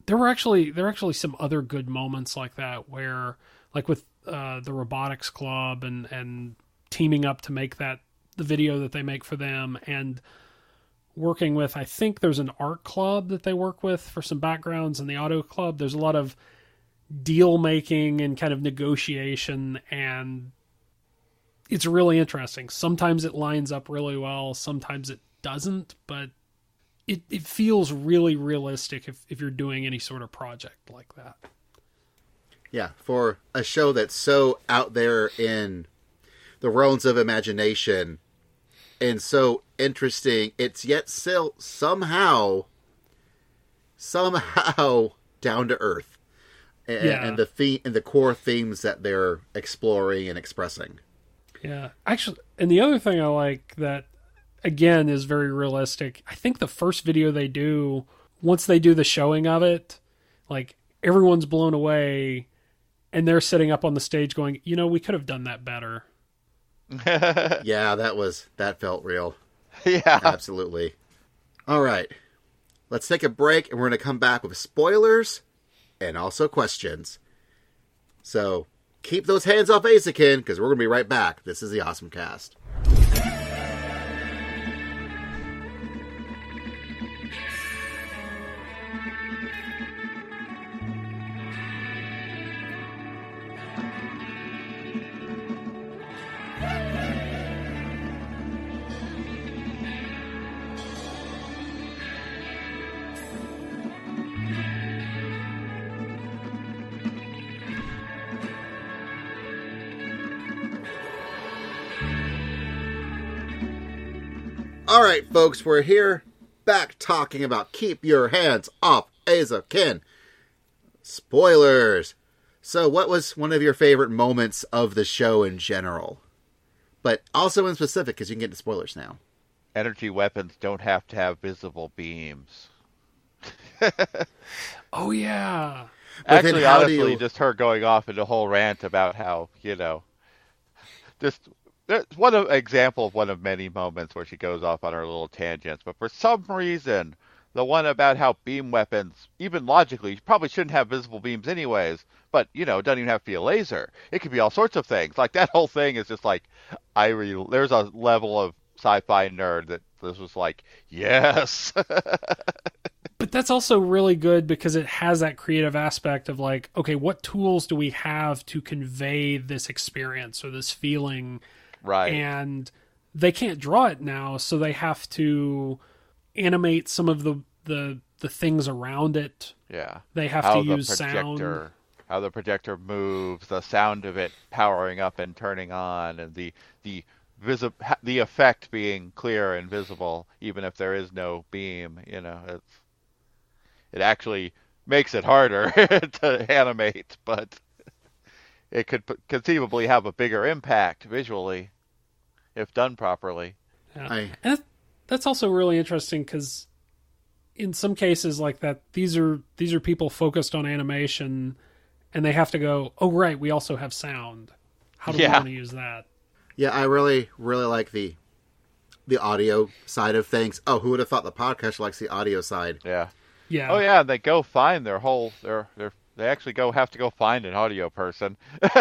there were actually there were actually some other good moments like that where like with uh the robotics club and and teaming up to make that the video that they make for them and working with I think there's an art club that they work with for some backgrounds in the auto club. There's a lot of deal making and kind of negotiation and it's really interesting. Sometimes it lines up really well, sometimes it doesn't, but it, it feels really realistic if, if you're doing any sort of project like that. Yeah, for a show that's so out there in the realms of imagination and so interesting, it's yet still somehow, somehow down to earth, and, Yeah. and the theme and the core themes that they're exploring and expressing. Yeah. Actually, and the other thing I like that again is very realistic. I think the first video they do, once they do the showing of it, like everyone's blown away and they're sitting up on the stage going, "You know, we could have done that better." Yeah, that was that felt real. yeah. Absolutely. All right. Let's take a break and we're going to come back with spoilers and also questions. So keep those hands off Eizouken because we're going to be right back. This is the Awesome Cast. All right, folks, we're here back talking about Keep Your Hands Off Eizouken. Spoilers. So, what was one of your favorite moments of the show in general? But also in specific, because you can get into spoilers now. Energy weapons don't have to have visible beams. Oh yeah. But Actually, honestly, you- just her going off into a whole rant about how you know, just there's one of, example of one of many moments where she goes off on her little tangents. But for some reason, the one about how beam weapons, even logically, you probably shouldn't have visible beams anyways. But you know, it doesn't even have to be a laser. It could be all sorts of things. Like that whole thing is just like, I re- there's a level of sci-fi nerd that this was like, yes. But that's also really good because it has that creative aspect of like, okay, what tools do we have to convey this experience or this feeling right. and they can't draw it now so they have to animate some of the the the things around it Yeah. they have how to use sound projector, how the projector moves, the sound of it powering up and turning on, and the the visi- the effect being clear and visible, even if there is no beam. You know, it's it actually makes it harder to animate, but it could p- conceivably have a bigger impact visually if done properly. Yeah. I, and that's also really interesting because in some cases like that these are these are people focused on animation and they have to go oh right we also have sound how do we want to use that yeah, I really, really like the the audio side of things. Oh, who would have thought the podcast likes the audio side? Yeah. yeah Oh yeah, they go find their whole their their they actually go have to go find an audio person.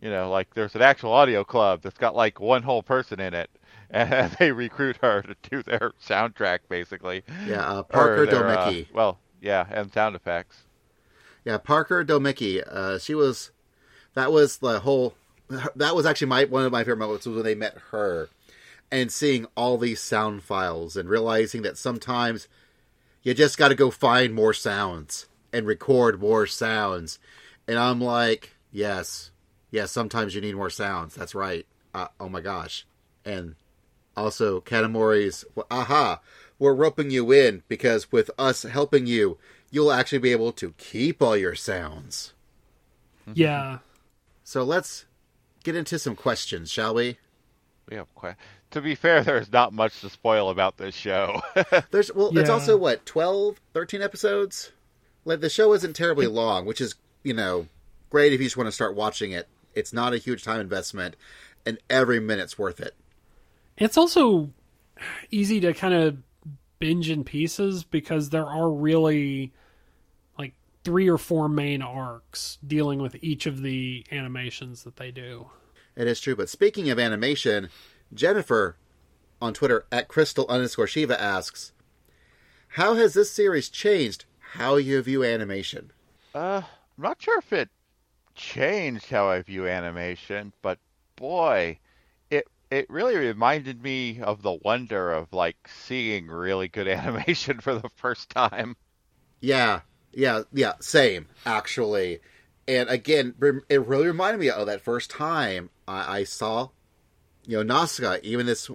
you know, like there's an actual audio club that's got like one whole person in it, and they recruit her to do their soundtrack basically. Yeah, uh, Parker their, uh, Doumeki. well, yeah, and sound effects. Yeah, Parker Doumeki. Uh, she was. That was the whole. That was actually my one of my favorite moments was when they met her, and seeing all these sound files and realizing that sometimes you just got to go find more sounds and record more sounds. And I'm like, yes, yes. Sometimes you need more sounds. That's right. Uh, oh my gosh. And also Kanamori's aha we're roping you in because with us helping you, you'll actually be able to keep all your sounds. Yeah. So let's get into some questions, shall we? We have quite. To be fair, there's not much to spoil about this show. There's well, it's also what 12, 13 episodes. Like the show isn't terribly long, which is you know great if you just want to start watching it. It's not a huge time investment, and every minute's worth it. It's also easy to kind of binge in pieces because there are really like three or four main arcs dealing with each of the animations that they do. It is true. But speaking of animation, Jennifer on Twitter at crystal underscore Shiva asks, "How has this series changed how you view animation?" uh, I'm not sure if it changed how I view animation, but boy, it it really reminded me of the wonder of like seeing really good animation for the first time. Yeah, yeah, yeah. Same, actually. And again, it really reminded me of that first time I, I saw, you know, Nausicaa, even this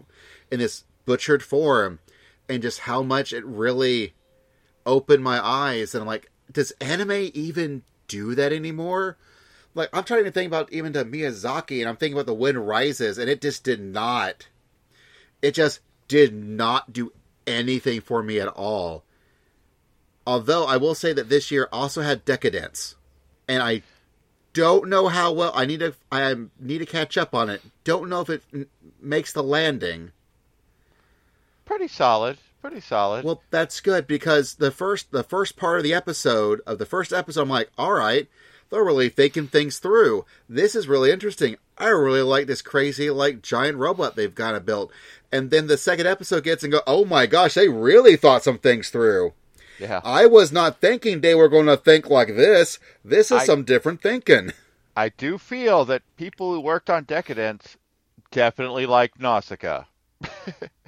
in this butchered form, and just how much it really opened my eyes. And I'm like, does anime even do that anymore? Like, I'm trying to think about even to Miyazaki, and I'm thinking about The Wind Rises, and it just did not. It just did not do anything for me at all. Although I will say that this year also had Deca-Dence, and I don't know how well I need to. I need to catch up on it. Don't know if it m- makes the landing. Pretty solid, pretty solid. Well, that's good because the first the first part of the episode of the first episode, I'm like, all right, they're really thinking things through. This is really interesting. I really like this crazy like giant robot they've kind of built. And then the second episode gets and go, oh my gosh, they really thought some things through. yeah, I was not thinking they were going to think like this. This is I- some different thinking. I do feel that people who worked on Deca-Dence definitely like Nausicaa.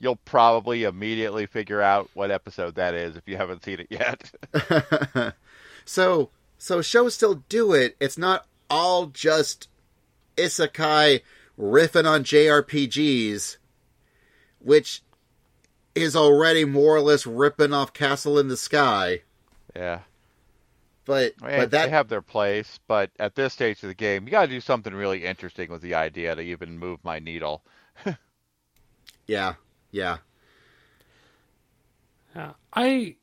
You'll probably immediately figure out what episode that is if you haven't seen it yet. so, so shows still do it. It's not all just isekai riffing on JRPGs, which is already more or less ripping off Castle in the Sky. yeah. But I mean, but that they have their place, but at this stage of the game, you got to do something really interesting with the idea to even move my needle. yeah yeah Yeah. I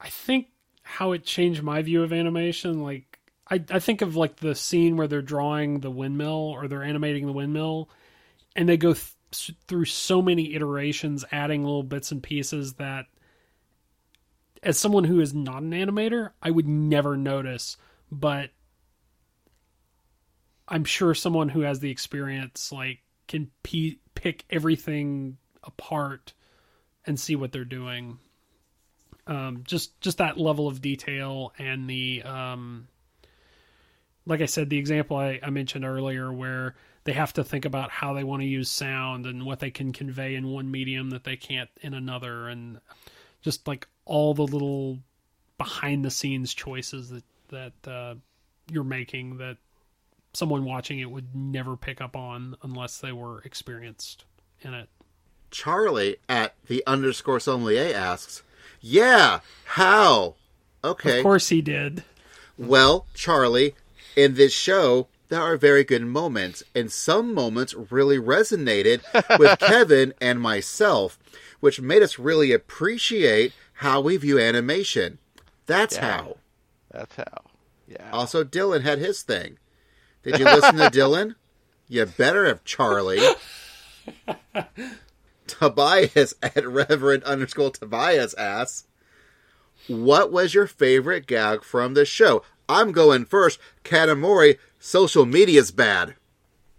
I think how it changed my view of animation, like I, I think of like the scene where they're drawing the windmill or they're animating the windmill, and they go th- through so many iterations, adding little bits and pieces that, as someone who is not an animator, I would never notice. But I'm sure someone who has the experience, like, can pe- pick everything apart and see what they're doing. Um, just just that level of detail and the um, like I said, the example I, I mentioned earlier, where they have to think about how they want to use sound and what they can convey in one medium that they can't in another, and just like all the little behind the scenes choices that that uh, you're making that someone watching it would never pick up on unless they were experienced in it. Charlie at the underscore sommelier asks, "Yeah, how?" Okay, Of course, he did. Well, Charlie, in this show, there are very good moments, and some moments really resonated with Kevin and myself, which made us really appreciate how we view animation. That's Yeah. how. That's how. Yeah. Also, Dylan had his thing. Did you listen to Dylan? You better have Charlie. Tobias at Reverend underscore Tobias asks, What was your favorite gag from the show? I'm going first. Kanamori, social media's bad.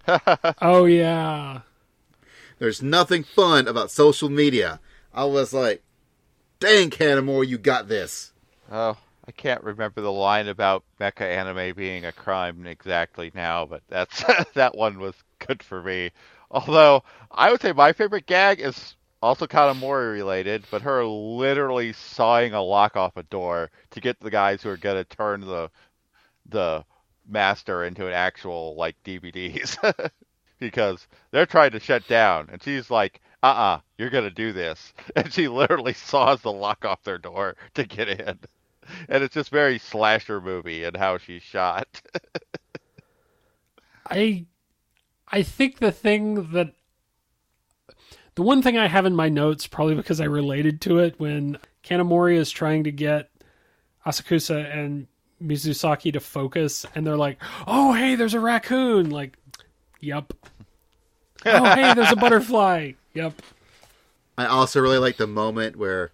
Oh yeah. There's nothing fun about social media. I was like, dang, Kanamori, you got this. Oh, I can't remember the line about mecha anime being a crime exactly now, but that's that one was good for me. Although I would say my favorite gag is also Kanamori related, but her literally sawing a lock off a door to get the guys who are gonna turn the the master into an actual like DVDs because they're trying to shut down, and she's like, uh-uh, you're gonna do this. And she literally saws the lock off their door to get in. And it's just very slasher movie and how she's shot. I I think the thing that the one thing I have in my notes, probably because I related to it, when Kanamori is trying to get Asakusa and Mizusaki to focus, and they're like, "Oh, hey, there's a raccoon!" Like, yep. oh, hey, there's a butterfly. Yep. I also really like the moment where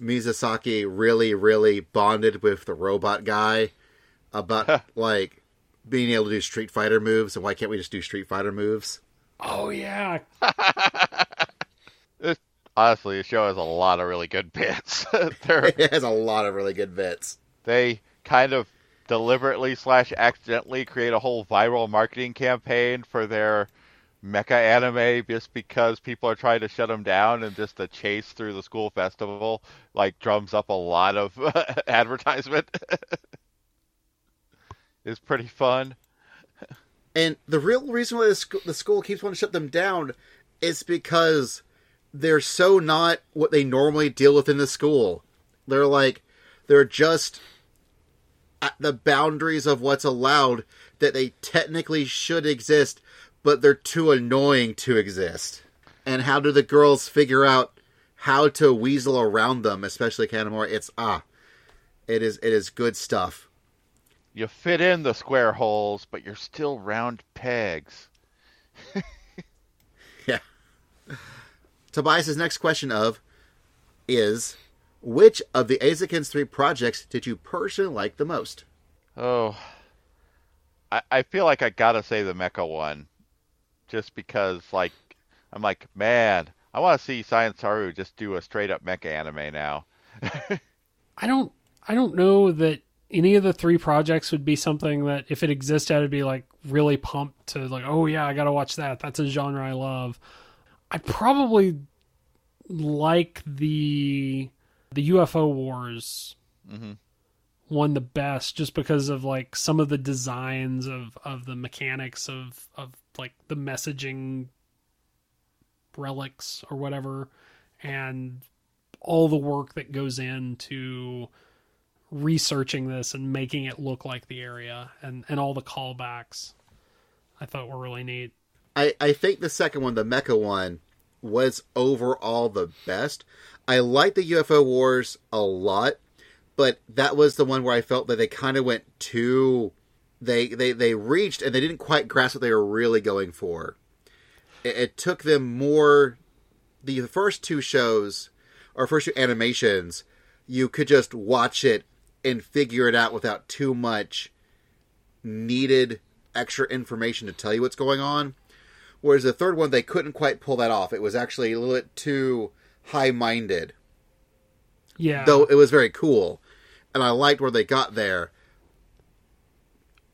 Mizusaki really, really bonded with the robot guy about like being able to do Street Fighter moves, and why can't we just do Street Fighter moves? Oh yeah. This, honestly, the show has a lot of really good bits. They're, It has a lot of really good bits. they kind of deliberately slash accidentally create a whole viral marketing campaign for their mecha anime just because people are trying to shut them down and just the chase through the school festival like drums up a lot of advertisement it's pretty fun And the real reason why the, sc- the school keeps wanting to shut them down is because they're so not what they normally deal with in the school. They're like, they're just at the boundaries of what's allowed that they technically should exist, but they're too annoying to exist. And how do the girls figure out how to weasel around them, especially Kanamori? It's ah, it is it is good stuff. You fit in the square holes but you're still round pegs Yeah. Tobias's next question of is which of the Eizouken's three projects did you personally like the most? Oh, I, I feel like I gotta say the mecha one, just because like I'm like man, I want to see Science SARU just do a straight up mecha anime now. I don't I don't know that any of the three projects would be something that if it existed I'd be like really pumped to like oh yeah I got to watch that that's a genre I love. I probably like the the UFO Wars Mhm. one the best just because of like some of the designs of of the mechanics of of like the messaging relics or whatever and all the work that goes into researching this and making it look like the area and and all the callbacks I thought were really neat. I, I think the second one, the mecha one, was overall the best. I like the UFO Wars a lot, but that was the one where I felt that they kind of went too. They, they they reached and they didn't quite grasp what they were really going for. It, it took them more. The first two shows, or first two animations, you could just watch it and figure it out without too much needed extra information to tell you what's going on. Whereas the third one, they couldn't quite pull that off. It was actually a little bit too high minded, Yeah. though it was very cool. And I liked where they got there.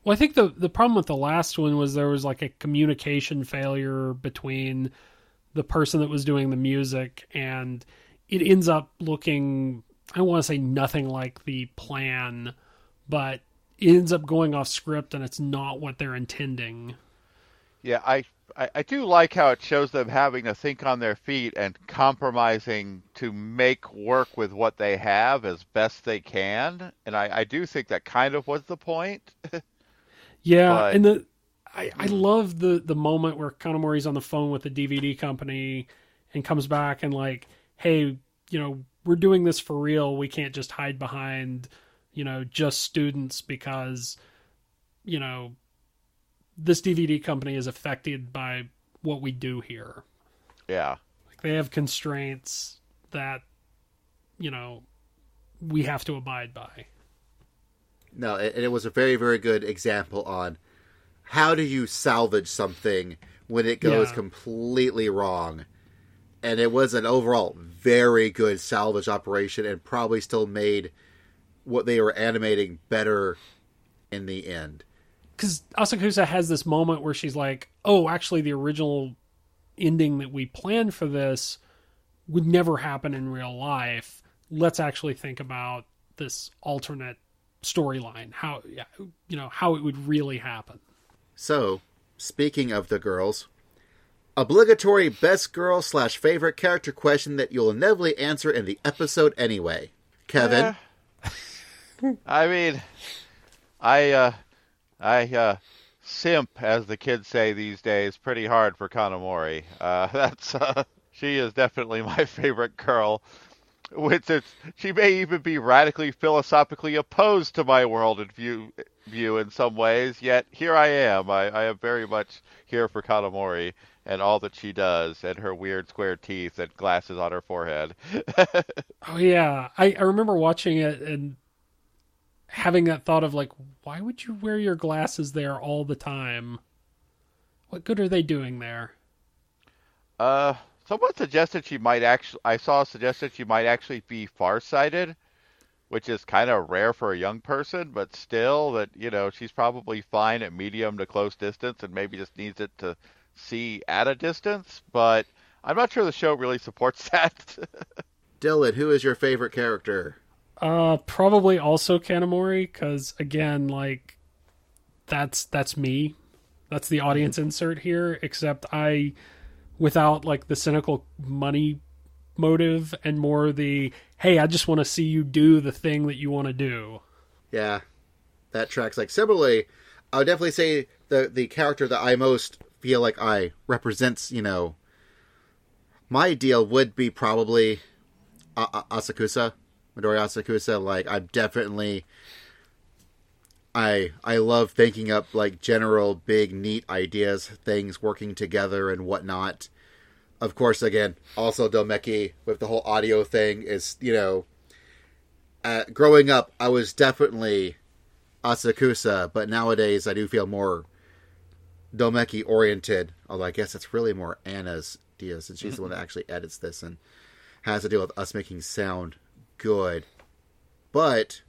Well, I think the the problem with the last one was there was like a communication failure between the person that was doing the music, and it ends up looking I want to say nothing like the plan, but ends up going off script, and it's not what they're intending. Yeah, I, I I do like how it shows them having to think on their feet and compromising to make work with what they have as best they can, and I I do think that kind of was the point. Yeah, But- and the I, I love the the moment where Kanamori's on the phone with the DVD company and comes back and like, hey, you know, we're doing this for real. We can't just hide behind, you know, just students because, you know, this DVD company is affected by what we do here. yeah. Like they have constraints that, you know, we have to abide by. No, and it was a very, very good example on how do you salvage something when it goes Yeah. completely wrong. And it was an overall very good salvage operation and probably still made what they were animating better in the end. because Asakusa has this moment where she's like, "Oh, actually, the original ending that we planned for this would never happen in real life. Let's actually think about this alternate storyline. How, you know, how it would really happen." So, speaking of the girls, Obligatory best girl slash favorite character question that you'll inevitably answer in the episode anyway. Kevin, Eh. I mean, I uh, I uh, simp, as the kids say these days, pretty hard for Kanamori. Uh, that's uh, she is definitely my favorite girl. Which is, she may even be radically philosophically opposed to my world and view view in some ways. Yet here I am. I, I am very much here for Kanamori and all that she does, and her weird square teeth and glasses on her forehead. Oh yeah, I, I remember watching it and having that thought of like, why would you wear your glasses there all the time? What good are they doing there? Uh, someone suggested she might actually. I saw suggested she might actually be farsighted, which is kind of rare for a young person, but still, that you know, she's probably fine at medium to close distance, and maybe just needs it to see at a distance. But I'm not sure the show really supports that. Dylan, who is your favorite character? Uh, probably also Kanamori because again, like that's that's me. That's the audience insert here. Except I, without like the cynical money motive and more the hey, I just want to see you do the thing that you want to do. Yeah, that tracks. Like similarly, I would definitely say the the character that I most feel like I represents, you know, my ideal would be probably A- A- Asakusa, Midori Asakusa. Like I'm definitely, I I love thinking up like general big neat ideas, things working together and whatnot. Of course, again, also Doumeki with the whole audio thing is you know. Uh, growing up, I was definitely Asakusa, but nowadays I do feel more Doumeki oriented. Although I guess it's really more Anna's deal since she's the one that mm-hmm. actually edits this and has to deal with us making sound good. But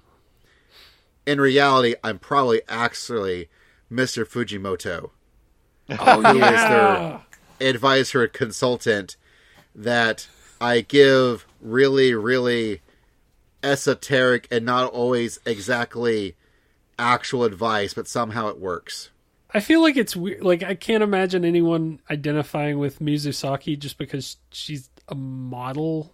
in reality, I'm probably actually Mr. Fujimoto, Oh who is their advisor consultant that I give really, really esoteric and not always exactly actual advice, but somehow it works. I feel like it's weird. Like I can't imagine anyone identifying with Mizusaki just because she's a model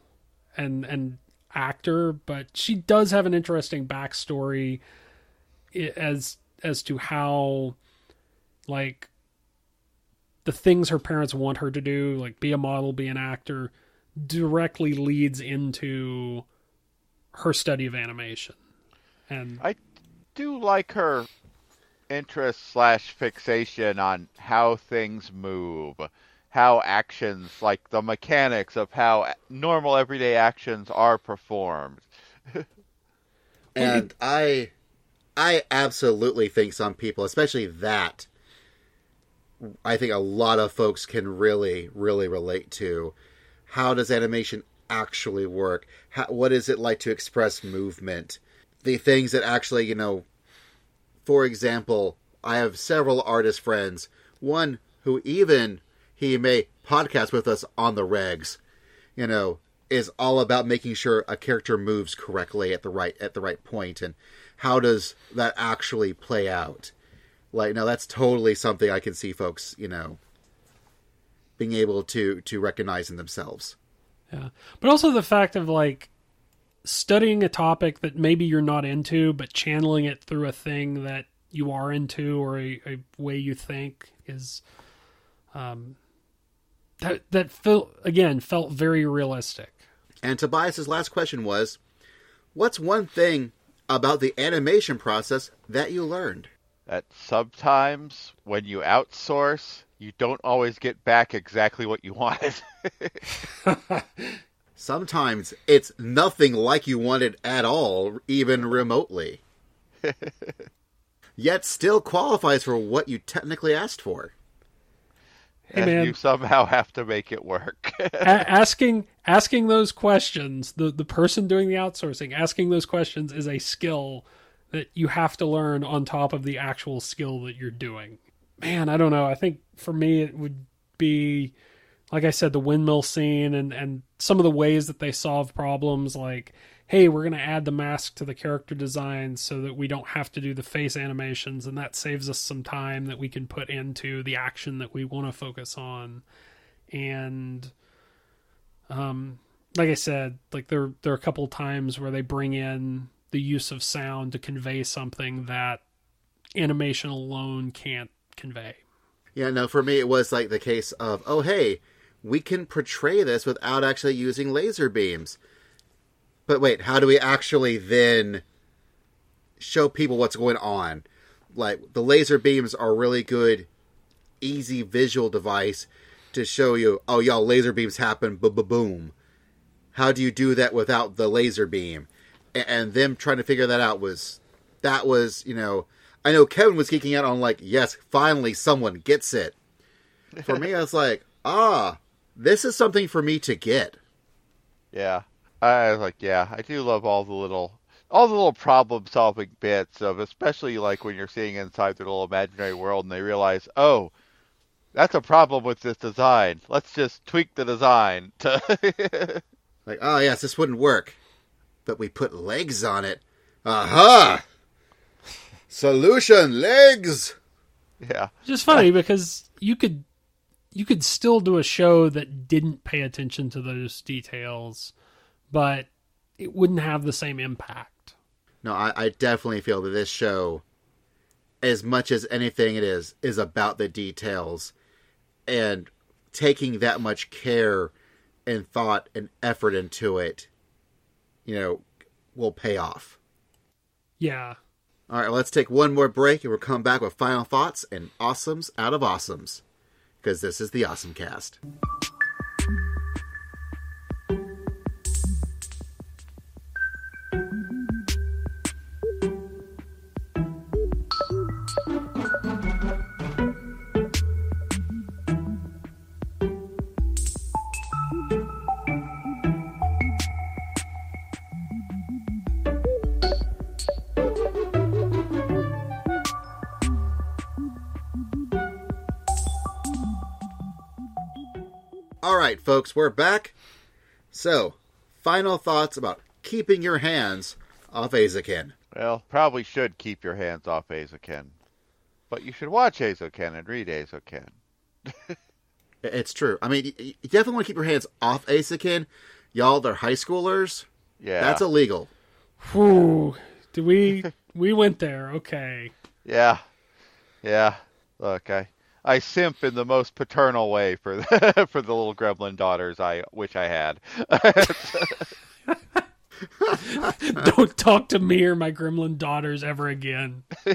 and and actor, but she does have an interesting backstory as as to how like the things her parents want her to do, like be a model, be an actor, directly leads into her study of animation. And I do like her interest slash fixation on how things move, how actions, like the mechanics of how normal everyday actions are performed. and I, I absolutely think some people, especially that, I think a lot of folks can really, really relate to. How does animation actually work? How, what is it like to express movement? The things that actually, you know, for example, I have several artist friends. One who even he may podcast with us on the regs, you know, is all about making sure a character moves correctly at the right at the right point and how does that actually play out. Like now that's totally something I can see folks, you know, being able to to recognize in themselves. Yeah. But also the fact of like studying a topic that maybe you're not into, but channeling it through a thing that you are into or a, a way you think is um that that felt again felt very realistic. And Tobias's last question was, what's one thing about the animation process that you learned? That sometimes when you outsource, you don't always get back exactly what you wanted. Sometimes it's nothing like you wanted at all, even remotely. Yet still qualifies for what you technically asked for. Hey, and man. you somehow have to make it work. A- asking asking those questions, the the person doing the outsourcing, asking those questions is a skill that you have to learn on top of the actual skill that you're doing. Man, I don't know. I think for me it would be like I said, the windmill scene and, and some of the ways that they solve problems like, hey, we're gonna add the mask to the character design so that we don't have to do the face animations and that saves us some time that we can put into the action that we want to focus on. and um, like I said, like there there are a couple times where they bring in the use of sound to convey something that animation alone can't convey. Yeah, no, for me it was like the case of, oh hey, we can portray this without actually using laser beams. But wait, how do we actually then show people what's going on? Like the laser beams are really good easy visual device to show you, oh y'all laser beams happen boom boom. How do you do that without the laser beam? And, and them trying to figure that out was that was, you know, I know Kevin was geeking out on like, yes, finally someone gets it. For me, I was like, ah, this is something for me to get. Yeah. I was like, yeah, I do love all the little all the little problem solving bits of especially like when you're seeing inside their little imaginary world and they realize, oh, that's a problem with this design. Let's just tweak the design to Like, oh yes, this wouldn't work, but we put legs on it. Uh-huh. Aha! Solution legs. Yeah. Which is funny because you could you could still do a show that didn't pay attention to those details, but it wouldn't have the same impact. No, I, I definitely feel that this show, as much as anything it is, is about the details and taking that much care and thought and effort into it, you know, will pay off. Yeah. All right, let's take one more break and we'll come back with final thoughts and awesomes out of awesomes. Because this is the Awesome Cast. Folks, we're back. So, final thoughts about keeping your hands off Eizouken. Well, probably should keep your hands off Eizouken. But you should watch Eizouken and read Eizouken. It's true. I mean, you you definitely want to keep your hands off Eizouken. Y'all, they're high schoolers. Yeah. That's illegal. Whew. Do we we went there? Okay. Yeah. Yeah. Look, I I simp in the most paternal way for for the little gremlin daughters I wish I had. Don't talk to me or my gremlin daughters ever again.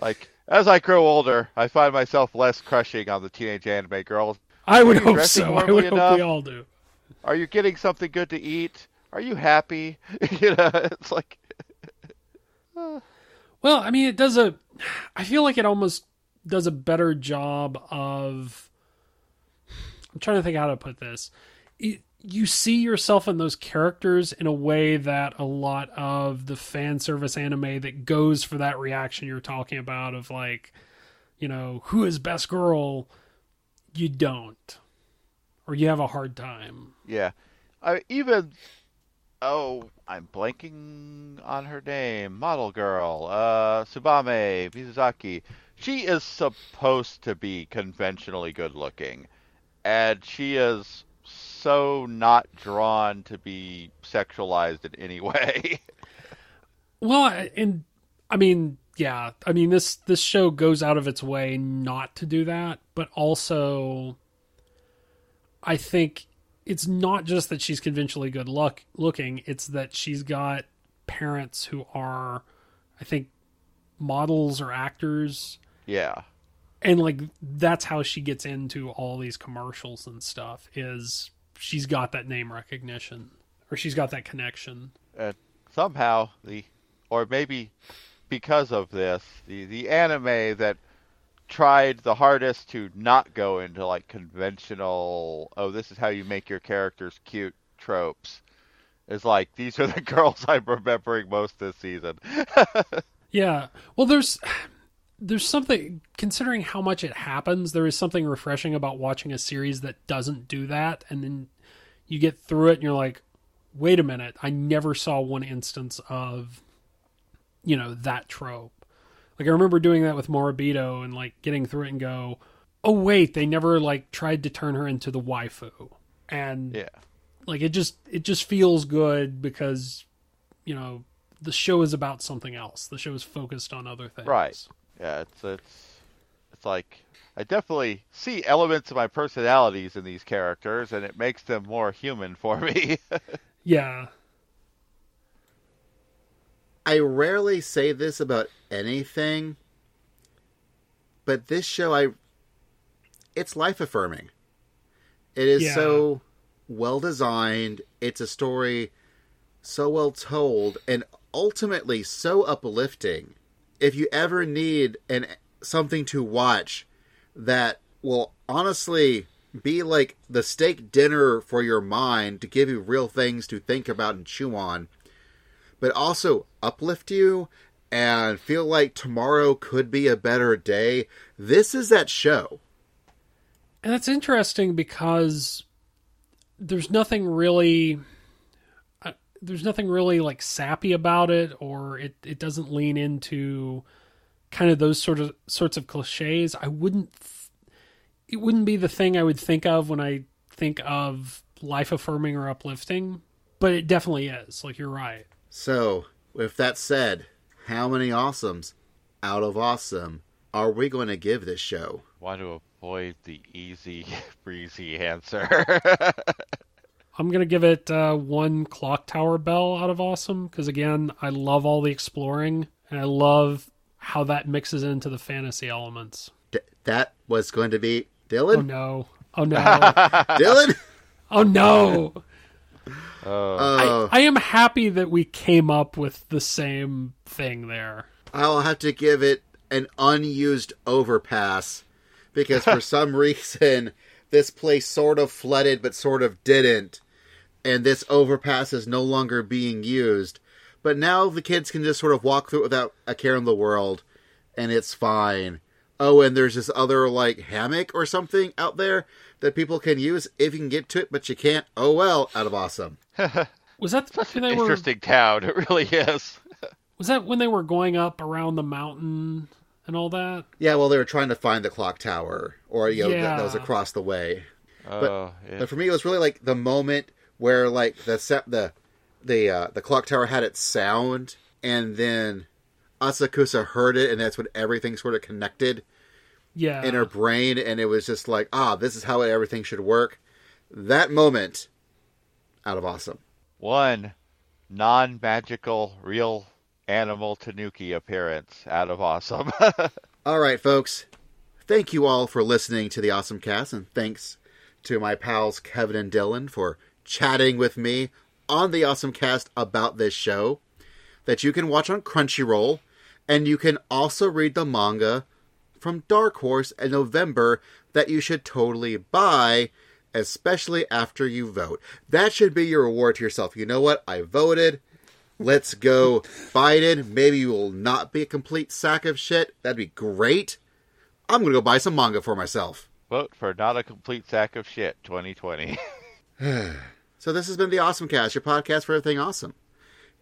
like as I grow older, I find myself less crushing on the teenage anime girls. I would hope so. I would hope enough? we all do. Are you getting something good to eat? Are you happy? you know, it's like Well, I mean, it does a. I feel like it almost does a better job of. I'm trying to think how to put this. It, you see yourself in those characters in a way that a lot of the fan service anime that goes for that reaction you're talking about of like, you know, who is best girl? You don't, or you have a hard time. Yeah. I even oh, I'm blanking on her name. Model girl. Uh Tsubame Mizusaki. She is supposed to be conventionally good looking. And she is so not drawn to be sexualized in any way. Well, and I mean, yeah, I mean this this show goes out of its way not to do that, but also I think it's not just that she's conventionally good luck looking, it's that she's got parents who are I think models or actors yeah. and like that's how she gets into all these commercials and stuff is she's got that name recognition or she's got that connection. and somehow the or maybe because of this the the anime that tried the hardest to not go into like conventional oh this is how you make your characters cute tropes is like these are the girls i'm remembering most this season Yeah. Well, there's there's something considering how much it happens. There is something refreshing about watching a series that doesn't do that, and then you get through it and you're like, wait a minute, I never saw one instance of you know that trope. Like I remember doing that with Moribito and like getting through it and go, oh wait, they never like tried to turn her into the waifu, and Yeah. like it just it just feels good because you know the show is about something else. The show is focused on other things. Right. Yeah, it's it's it's like I definitely see elements of my personalities in these characters, and it makes them more human for me. Yeah. I rarely say this about anything, but this show, I it's life affirming. It is Yeah. so well designed. It's a story so well told, and ultimately so uplifting. If you ever need an something to watch that will honestly be like the steak dinner for your mind to give you real things to think about and chew on, but also uplift you and feel like tomorrow could be a better day. This is that show. And that's interesting because there's nothing really uh, there's nothing really like sappy about it or it it doesn't lean into kind of those sort of sorts of clichés. I wouldn't it wouldn't be the thing I would think of when I think of life affirming or uplifting, but it definitely is. Like you're right. So, with that said, how many awesomes out of awesome are we going to give this show? Want to avoid the easy, breezy answer. I'm gonna give it uh, one clock tower bell out of awesome because again, I love all the exploring and I love how that mixes into the fantasy elements. D- that was going to be Dylan? Oh Dylan. no! Oh no! Dylan. oh no! Uh, I am happy that we came up with the same thing there. I'll have to give it an unused overpass because for some reason this place sort of flooded but sort of didn't, and this overpass is no longer being used. But now the kids can just sort of walk through it without a care in the world, and it's fine. Oh, and there's this other like hammock or something out there that people can use if you can get to it, but you can't. Oh well, out of awesome. Was that when they were? interesting town. It really is. Was that when they were going up around the mountain and all that? Yeah, well, they were trying to find the clock tower, or you know, that, that was across the way. Oh, yeah. But for me, it was really like the moment where like the set the the uh, the clock tower had its sound, and then Asakusa heard it, and that's when everything sort of connected Yeah. in her brain, and it was just like, ah, this is how everything should work. That moment, out of awesome. One non-magical real animal tanuki appearance out of awesome. All right, folks. Thank you all for listening to the Awesome Cast, and thanks to my pals Kevin and Dylan for chatting with me on the Awesome Cast about this show that you can watch on Crunchyroll, and you can also read the manga from Dark Horse in November that you should totally buy, especially after you vote. That should be your reward to yourself. You know what? I voted. Let's go, Biden. Maybe you will not be a complete sack of shit. That'd be great. I'm gonna go buy some manga for myself. Vote for not a complete sack of shit 2020. So this has been the Awesome Cast, your podcast for everything awesome.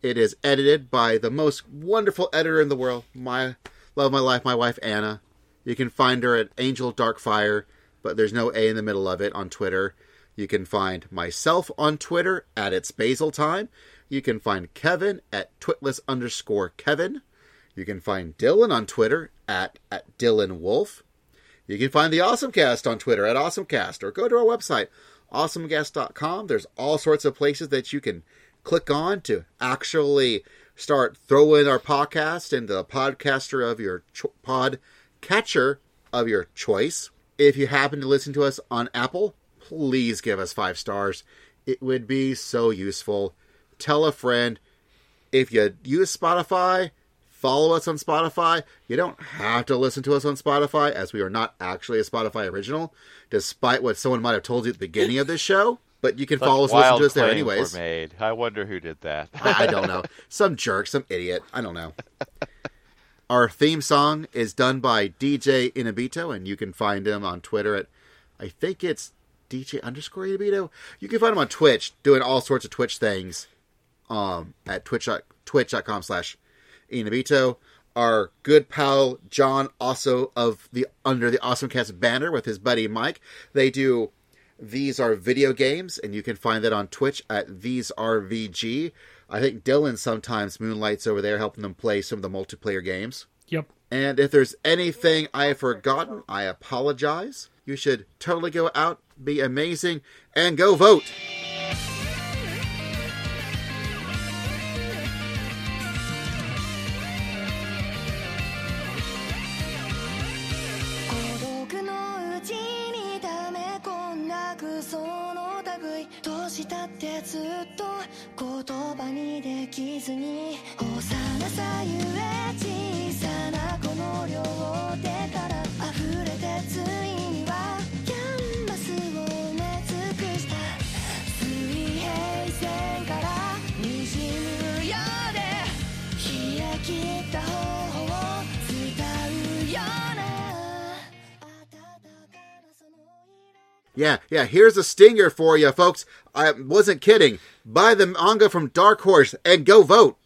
It is edited by the most wonderful editor in the world, my love of my life, my wife Anna. You can find her at Angel Darkfire, but there's no A in the middle of it on Twitter. You can find myself on Twitter at It's Basil Time. You can find Kevin at Twitless underscore Kevin. You can find Dylan on Twitter at, at Dylan Wolf. You can find the Awesomecast on Twitter at Awesomecast or go to our website, awesomecast.com. There's all sorts of places that you can click on to actually start throwing our podcast into the podcaster of your pod catcher of your choice. If you happen to listen to us on Apple, please give us five stars. It would be so useful. Tell a friend. If you use Spotify, follow us on Spotify. You don't have to listen to us on Spotify, as we are not actually a Spotify original, despite what someone might have told you at the beginning of this show. But you can Such follow us, listen to us there anyways. Made. I wonder who did that. I don't know. Some jerk, some idiot. I don't know. Our theme song is done by DJ Inabito, and you can find him on Twitter at, I think it's DJ underscore Inabito. You can find him on Twitch doing all sorts of Twitch things um, at twitch, twitch.com slash Inabito. our good pal John, also of the under the Awesome Cast banner with his buddy Mike. They do these are video games, and you can find that on Twitch at these are VG. I think Dylan sometimes moonlights over there helping them play some of the multiplayer games. Yep. And if there's anything I have forgotten, I apologize. You should totally go out, be amazing, and go vote.「ってずっと言葉にできずに」「幼さゆえ小さなこの両手から溢れてついに Yeah, yeah, here's a stinger for you, folks. I wasn't kidding. Buy the manga from Dark Horse and go vote.